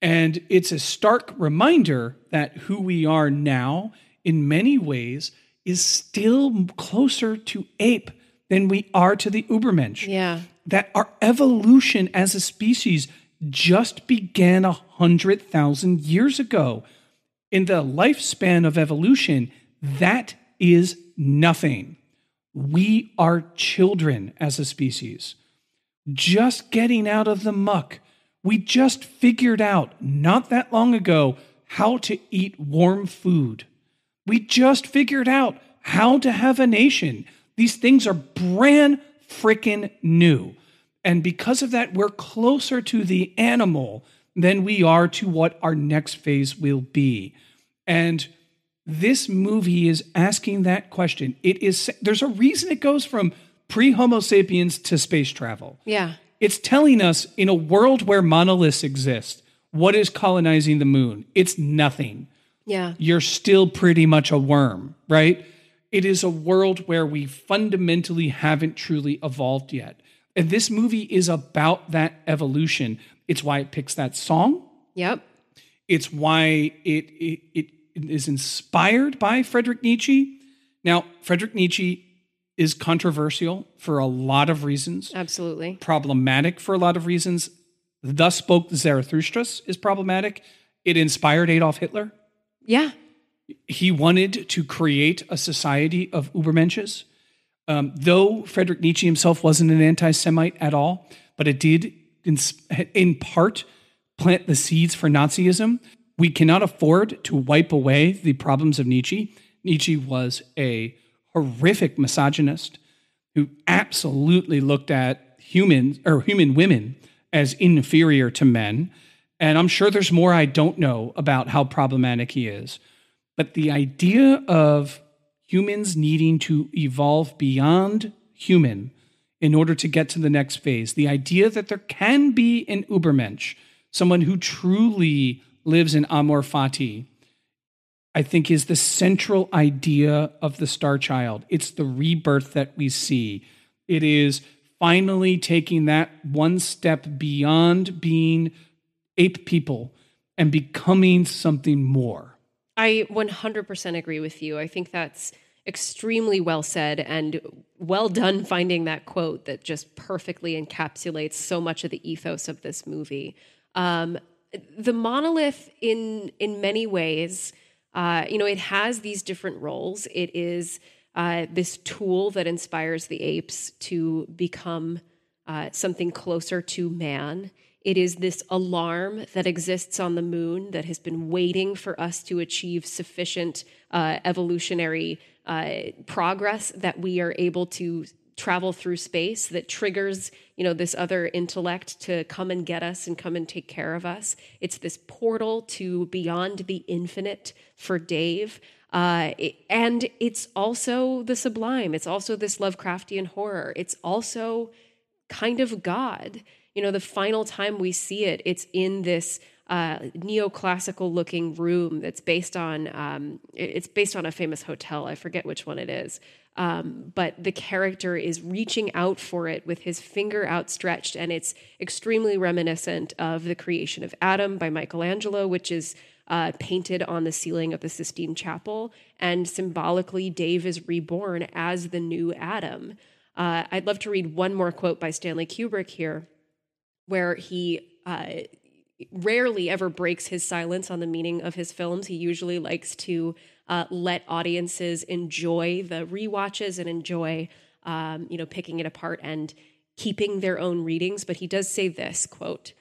Speaker 1: And it's a stark reminder that who we are now, in many ways, is still closer to ape than we are to the Ubermensch.
Speaker 2: Yeah.
Speaker 1: That our evolution as a species just began a hundred thousand years ago. In the lifespan of evolution, that is nothing. We are children as a species, just getting out of the muck. We just figured out not that long ago how to eat warm food. We just figured out how to have a nation. These things are brand freaking new. And because of that, we're closer to the animal than we are to what our next phase will be. And this movie is asking that question. It is there's a reason it goes from pre-homo sapiens to space travel.
Speaker 2: Yeah.
Speaker 1: It's telling us in a world where monoliths exist, what is colonizing the moon? It's nothing.
Speaker 2: Yeah.
Speaker 1: You're still pretty much a worm, right? It is a world where we fundamentally haven't truly evolved yet. And this movie is about that evolution. It's why it picks that song.
Speaker 2: Yep.
Speaker 1: It's why it, it, it is inspired by Friedrich Nietzsche. Now, Friedrich Nietzsche is controversial for a lot of reasons,
Speaker 2: Absolutely.
Speaker 1: problematic for a lot of reasons. Thus spoke Zarathustra is problematic. It inspired Adolf Hitler.
Speaker 2: Yeah.
Speaker 1: He wanted to create a society of Ubermensches. Um, though Friedrich Nietzsche himself wasn't an anti Semite at all, but it did, in, in part, plant the seeds for Nazism. We cannot afford to wipe away the problems of Nietzsche. Nietzsche was a horrific misogynist who absolutely looked at humans or human women as inferior to men. And I'm sure there's more I don't know about how problematic he is. But the idea of humans needing to evolve beyond human in order to get to the next phase. The idea that there can be an Ubermensch, someone who truly lives in Amor Fati, I think is the central idea of the Star Child. It's the rebirth that we see. It is finally taking that one step beyond being ape people and becoming something more.
Speaker 2: I 100% agree with you. I think that's extremely well said and well done finding that quote that just perfectly encapsulates so much of the ethos of this movie. Um, the monolith, in in many ways, uh, you know, it has these different roles. It is uh, this tool that inspires the apes to become uh, something closer to man. It is this alarm that exists on the moon that has been waiting for us to achieve sufficient uh, evolutionary uh, progress that we are able to travel through space that triggers you know this other intellect to come and get us and come and take care of us. It's this portal to beyond the infinite for dave. Uh, and it's also the sublime. It's also this lovecraftian horror. It's also kind of god. You know the final time we see it it's in this uh, neoclassical looking room that's based on um, it's based on a famous hotel. I forget which one it is, um, but the character is reaching out for it with his finger outstretched, and it's extremely reminiscent of the creation of Adam by Michelangelo, which is uh, painted on the ceiling of the Sistine Chapel, and symbolically, Dave is reborn as the new Adam. Uh, I'd love to read one more quote by Stanley Kubrick here, where he uh, rarely ever breaks his silence on the meaning of his films. He usually likes to uh, let audiences enjoy the re-watches and enjoy, um, you know, picking it apart and keeping their own readings. But he does say this quote: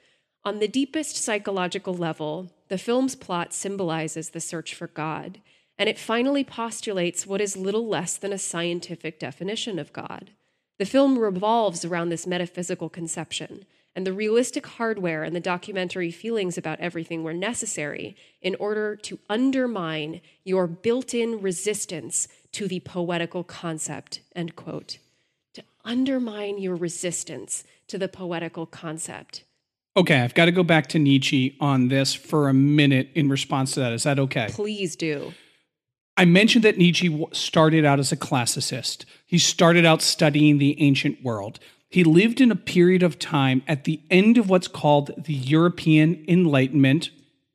Speaker 2: "On the deepest psychological level, the film's plot symbolizes the search for God." And it finally postulates what is little less than a scientific definition of God. The film revolves around this metaphysical conception, and the realistic hardware and the documentary feelings about everything were necessary in order to undermine your built-in resistance to the poetical concept end quote. To undermine your resistance to the poetical concept.
Speaker 1: Okay i've got to go back to nietzsche on this for a minute in response to that. Is that okay?
Speaker 2: Please do.
Speaker 1: I mentioned that Nietzsche started out as a classicist. He started out studying the ancient world. He lived in a period of time at the end of what's called the European Enlightenment.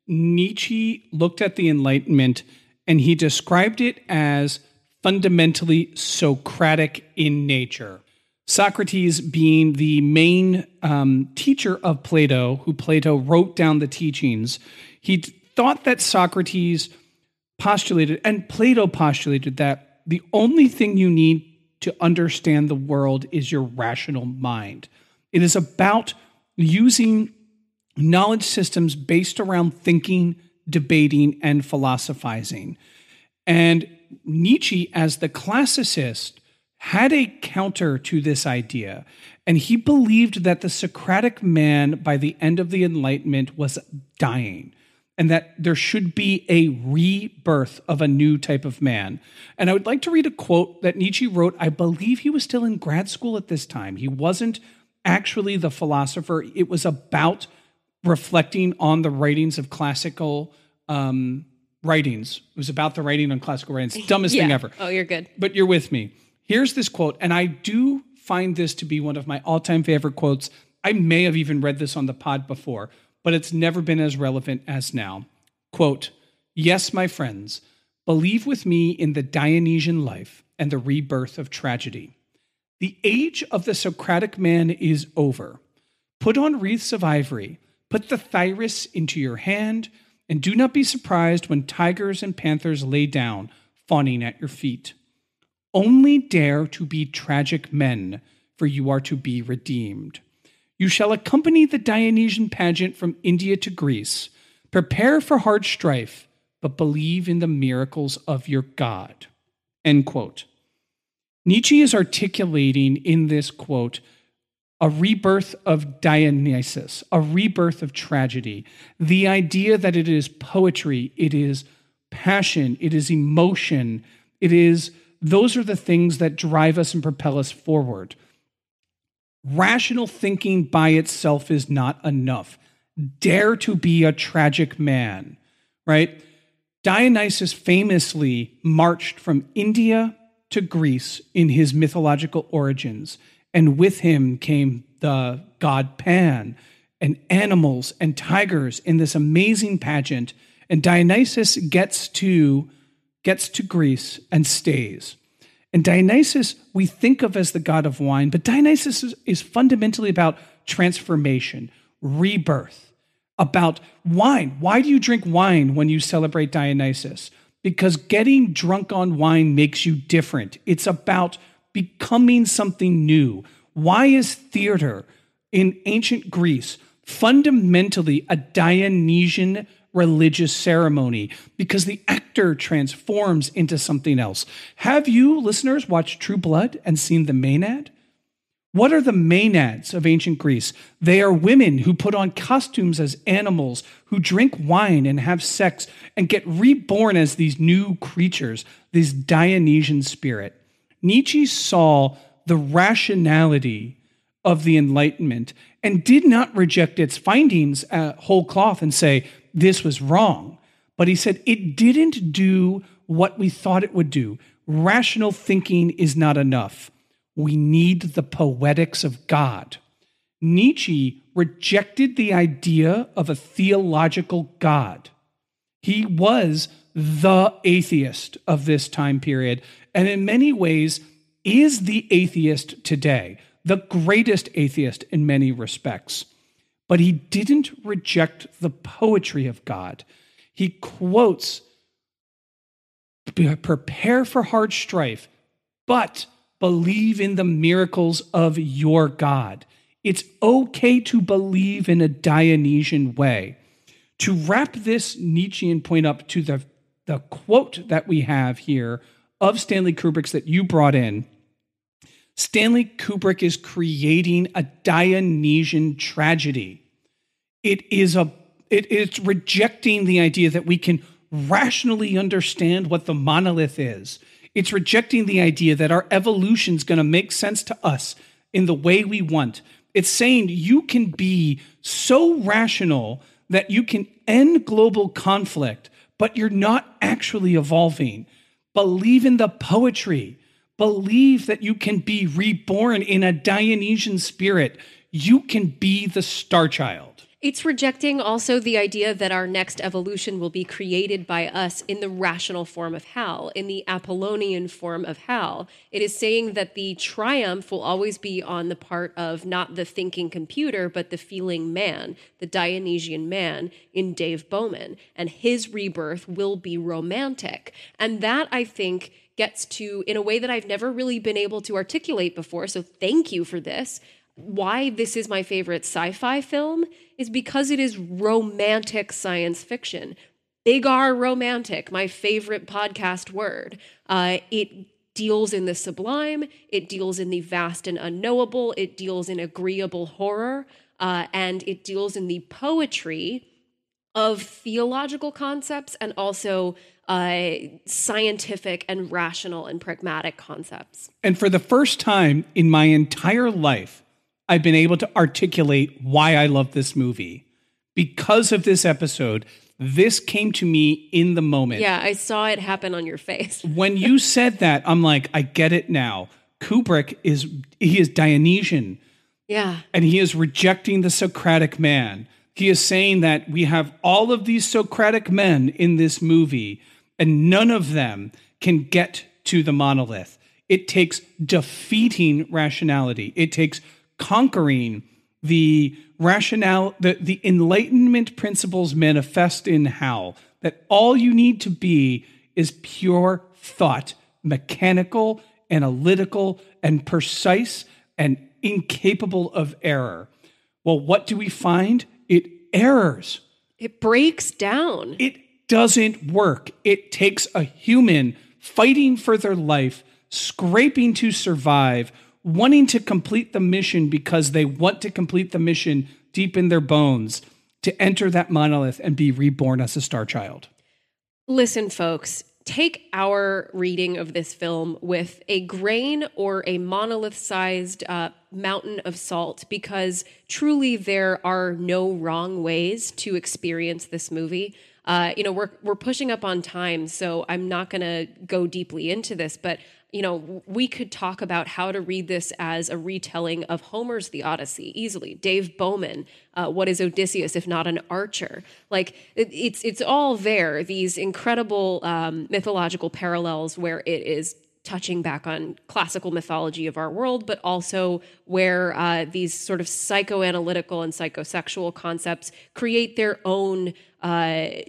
Speaker 1: Nietzsche looked at the Enlightenment and he described it as fundamentally Socratic in nature. Socrates being the main um, teacher of Plato, who Plato wrote down the teachings, he thought that Socrates postulated, and Plato postulated, that the only thing you need to understand the world is your rational mind. It is about using knowledge systems based around thinking, debating, and philosophizing. And Nietzsche, as the classicist, had a counter to this idea. And he believed that the Socratic man, by the end of the Enlightenment, was dying and that there should be a rebirth of a new type of man. And I would like to read a quote that Nietzsche wrote. I believe he was still in grad school at this time. He wasn't actually the philosopher, it was about reflecting on the writings of classical um, writings. It was about the writing on classical writings. Dumbest
Speaker 2: yeah.
Speaker 1: thing ever.
Speaker 2: Oh, you're good.
Speaker 1: But you're with me. Here's this quote, and I do find this to be one of my all time favorite quotes. I may have even read this on the pod before but it's never been as relevant as now. Quote, Yes, my friends, believe with me in the Dionysian life and the rebirth of tragedy. The age of the Socratic man is over. Put on wreaths of ivory, put the thyrsus into your hand, and do not be surprised when tigers and panthers lay down, fawning at your feet. Only dare to be tragic men, for you are to be redeemed. You shall accompany the Dionysian pageant from India to Greece. Prepare for hard strife, but believe in the miracles of your God. End quote. Nietzsche is articulating in this quote a rebirth of Dionysus, a rebirth of tragedy, the idea that it is poetry, it is passion, it is emotion, it is those are the things that drive us and propel us forward. Rational thinking by itself is not enough. Dare to be a tragic man, right? Dionysus famously marched from India to Greece in his mythological origins, and with him came the god Pan and animals and tigers in this amazing pageant. And Dionysus gets to gets to Greece and stays. And Dionysus, we think of as the god of wine, but Dionysus is, is fundamentally about transformation, rebirth, about wine. Why do you drink wine when you celebrate Dionysus? Because getting drunk on wine makes you different. It's about becoming something new. Why is theater in ancient Greece fundamentally a Dionysian religious ceremony because the actor transforms into something else. Have you, listeners, watched True Blood and seen the Maenad? What are the Maenads of ancient Greece? They are women who put on costumes as animals, who drink wine and have sex and get reborn as these new creatures, this Dionysian spirit. Nietzsche saw the rationality of the Enlightenment and did not reject its findings whole cloth and say, this was wrong. But he said it didn't do what we thought it would do. Rational thinking is not enough. We need the poetics of God. Nietzsche rejected the idea of a theological God. He was the atheist of this time period, and in many ways is the atheist today, the greatest atheist in many respects. But he didn't reject the poetry of God. He quotes, Prepare for hard strife, but believe in the miracles of your God. It's okay to believe in a Dionysian way. To wrap this Nietzschean point up to the, the quote that we have here of Stanley Kubrick's that you brought in, Stanley Kubrick is creating a Dionysian tragedy. It is a it, it's rejecting the idea that we can rationally understand what the monolith is. It's rejecting the idea that our evolution is going to make sense to us in the way we want. It's saying you can be so rational that you can end global conflict, but you're not actually evolving. Believe in the poetry. Believe that you can be reborn in a Dionysian spirit. You can be the star child.
Speaker 2: It's rejecting also the idea that our next evolution will be created by us in the rational form of Hal, in the Apollonian form of Hal. It is saying that the triumph will always be on the part of not the thinking computer, but the feeling man, the Dionysian man in Dave Bowman. And his rebirth will be romantic. And that, I think, gets to, in a way that I've never really been able to articulate before. So thank you for this why this is my favorite sci fi film is because it is romantic science fiction. Big R romantic, my favorite podcast word. Uh, it deals in the sublime, it deals in the vast and unknowable, it deals in agreeable horror, uh, and it deals in the poetry of theological concepts and also uh, scientific and rational and pragmatic concepts.
Speaker 1: And for the first time in my entire life, I've been able to articulate why I love this movie. Because of this episode, this came to me in the moment.
Speaker 2: Yeah, I saw it happen on your face.
Speaker 1: when you said that, I'm like, I get it now. Kubrick is he is Dionysian.
Speaker 2: Yeah.
Speaker 1: And he is rejecting the Socratic man. He is saying that we have all of these Socratic men in this movie, and none of them can get to the monolith. It takes defeating rationality. It takes conquering the rationale, the, the enlightenment principles manifest in Hal, that all you need to be is pure thought, mechanical, analytical, and precise and incapable of error. Well, what do we find? It errors.
Speaker 2: It breaks down.
Speaker 1: It doesn't work. It takes a human fighting for their life, scraping to survive, wanting to complete the mission because they want to complete the mission deep in their bones to enter that monolith and be reborn as a star child.
Speaker 2: Listen, folks, take our reading of this film with a grain or a monolith sized uh, mountain of salt because truly there are no wrong ways to experience this movie. Uh, you know, we're, we're pushing up on time, so I'm not going to go deeply into this, but you know, we could talk about how to read this as a retelling of Homer's The Odyssey easily. Dave Bowman, uh, what is Odysseus if not an archer? Like it, it's it's all there. These incredible um, mythological parallels where it is touching back on classical mythology of our world, but also where uh, these sort of psychoanalytical and psychosexual concepts create their own uh,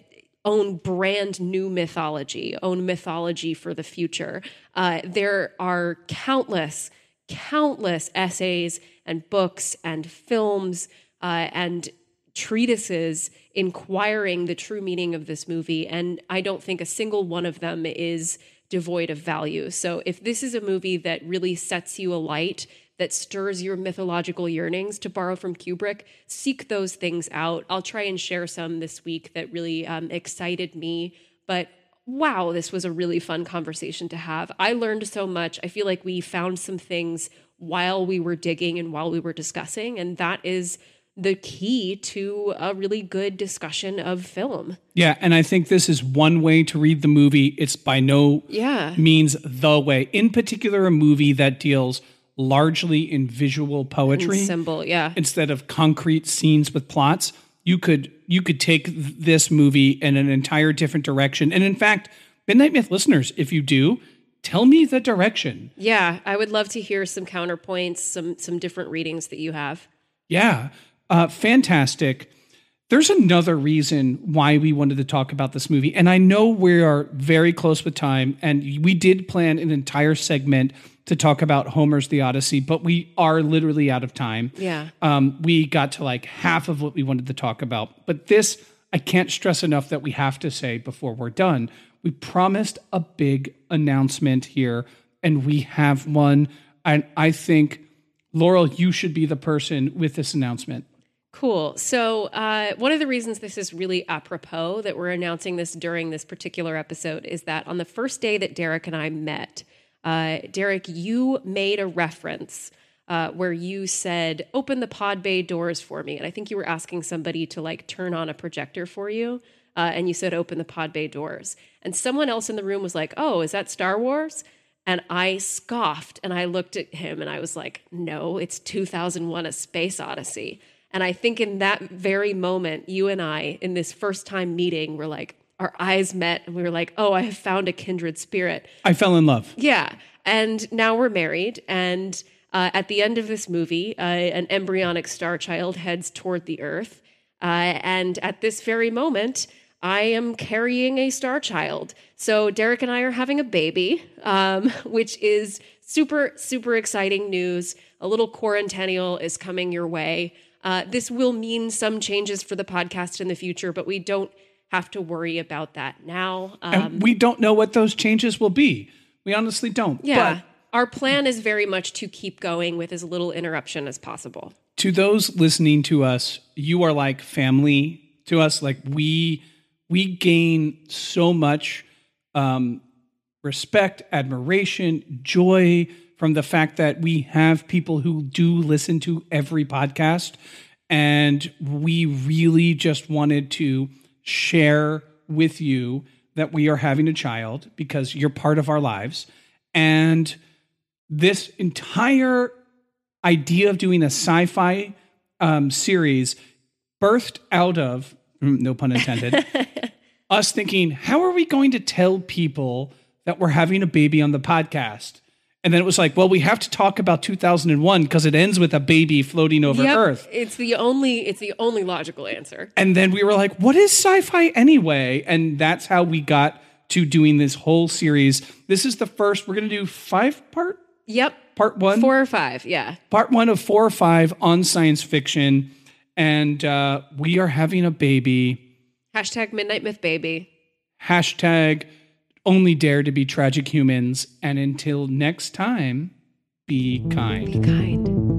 Speaker 2: own brand new mythology, own mythology for the future. Uh, there are countless, countless essays and books and films uh, and treatises inquiring the true meaning of this movie. And I don't think a single one of them is devoid of value. So if this is a movie that really sets you alight, that stirs your mythological yearnings, to borrow from Kubrick, seek those things out. I'll try and share some this week that really um, excited me. But wow, this was a really fun conversation to have. I learned so much. I feel like we found some things while we were digging and while we were discussing. And that is the key to a really good discussion of film.
Speaker 1: Yeah, and I think this is one way to read the movie. It's by no
Speaker 2: yeah.
Speaker 1: means the way. In particular, a movie that deals largely in visual poetry
Speaker 2: and symbol, yeah.
Speaker 1: Instead of concrete scenes with plots, you could you could take this movie in an entire different direction. And in fact, Midnight Myth listeners, if you do, tell me the direction.
Speaker 2: Yeah, I would love to hear some counterpoints, some some different readings that you have.
Speaker 1: Yeah, uh, fantastic. There's another reason why we wanted to talk about this movie, and I know we are very close with time, and we did plan an entire segment to talk about Homer's The Odyssey, but we are literally out of time.
Speaker 2: Yeah.
Speaker 1: Um, we got to like half of what we wanted to talk about. But this, I can't stress enough that we have to say before we're done. We promised a big announcement here, and we have one. And I think, Laurel, you should be the person with this announcement.
Speaker 2: Cool. So, uh, one of the reasons this is really apropos that we're announcing this during this particular episode is that on the first day that Derek and I met, uh, Derek, you made a reference uh, where you said, "Open the pod bay doors for me," and I think you were asking somebody to like turn on a projector for you, uh, and you said, "Open the pod bay doors," and someone else in the room was like, "Oh, is that Star Wars?" And I scoffed and I looked at him and I was like, "No, it's 2001: A Space Odyssey." And I think in that very moment, you and I, in this first time meeting, were like, our eyes met and we were like, oh, I have found a kindred spirit.
Speaker 1: I fell in love.
Speaker 2: Yeah. And now we're married. And uh, at the end of this movie, uh, an embryonic star child heads toward the earth. Uh, and at this very moment, I am carrying a star child. So Derek and I are having a baby, um, which is super, super exciting news. A little quarantennial is coming your way. Uh, this will mean some changes for the podcast in the future, but we don't have to worry about that now.
Speaker 1: Um, and we don't know what those changes will be. We honestly don't.
Speaker 2: Yeah. But our plan is very much to keep going with as little interruption as possible.
Speaker 1: To those listening to us, you are like family to us. Like we we gain so much um, respect, admiration, joy from the fact that we have people who do listen to every podcast. And we really just wanted to share with you that we are having a child because you're part of our lives. And this entire idea of doing a sci fi um, series birthed out of, mm, no pun intended, us thinking, how are we going to tell people that we're having a baby on the podcast? And then it was like, well, we have to talk about 2001 because it ends with a baby floating over yep, Earth.
Speaker 2: It's the only it's the only logical answer.
Speaker 1: And then we were like, what is sci-fi anyway? And that's how we got to doing this whole series. This is the first. We're going to do five part.
Speaker 2: Yep.
Speaker 1: Part one.
Speaker 2: Four or five. Yeah.
Speaker 1: Part one of four or five on science fiction, and uh, we are having a baby.
Speaker 2: Hashtag Midnight Myth Baby.
Speaker 1: Hashtag only dare to be tragic humans. And until next time, be kind.
Speaker 2: Be kind.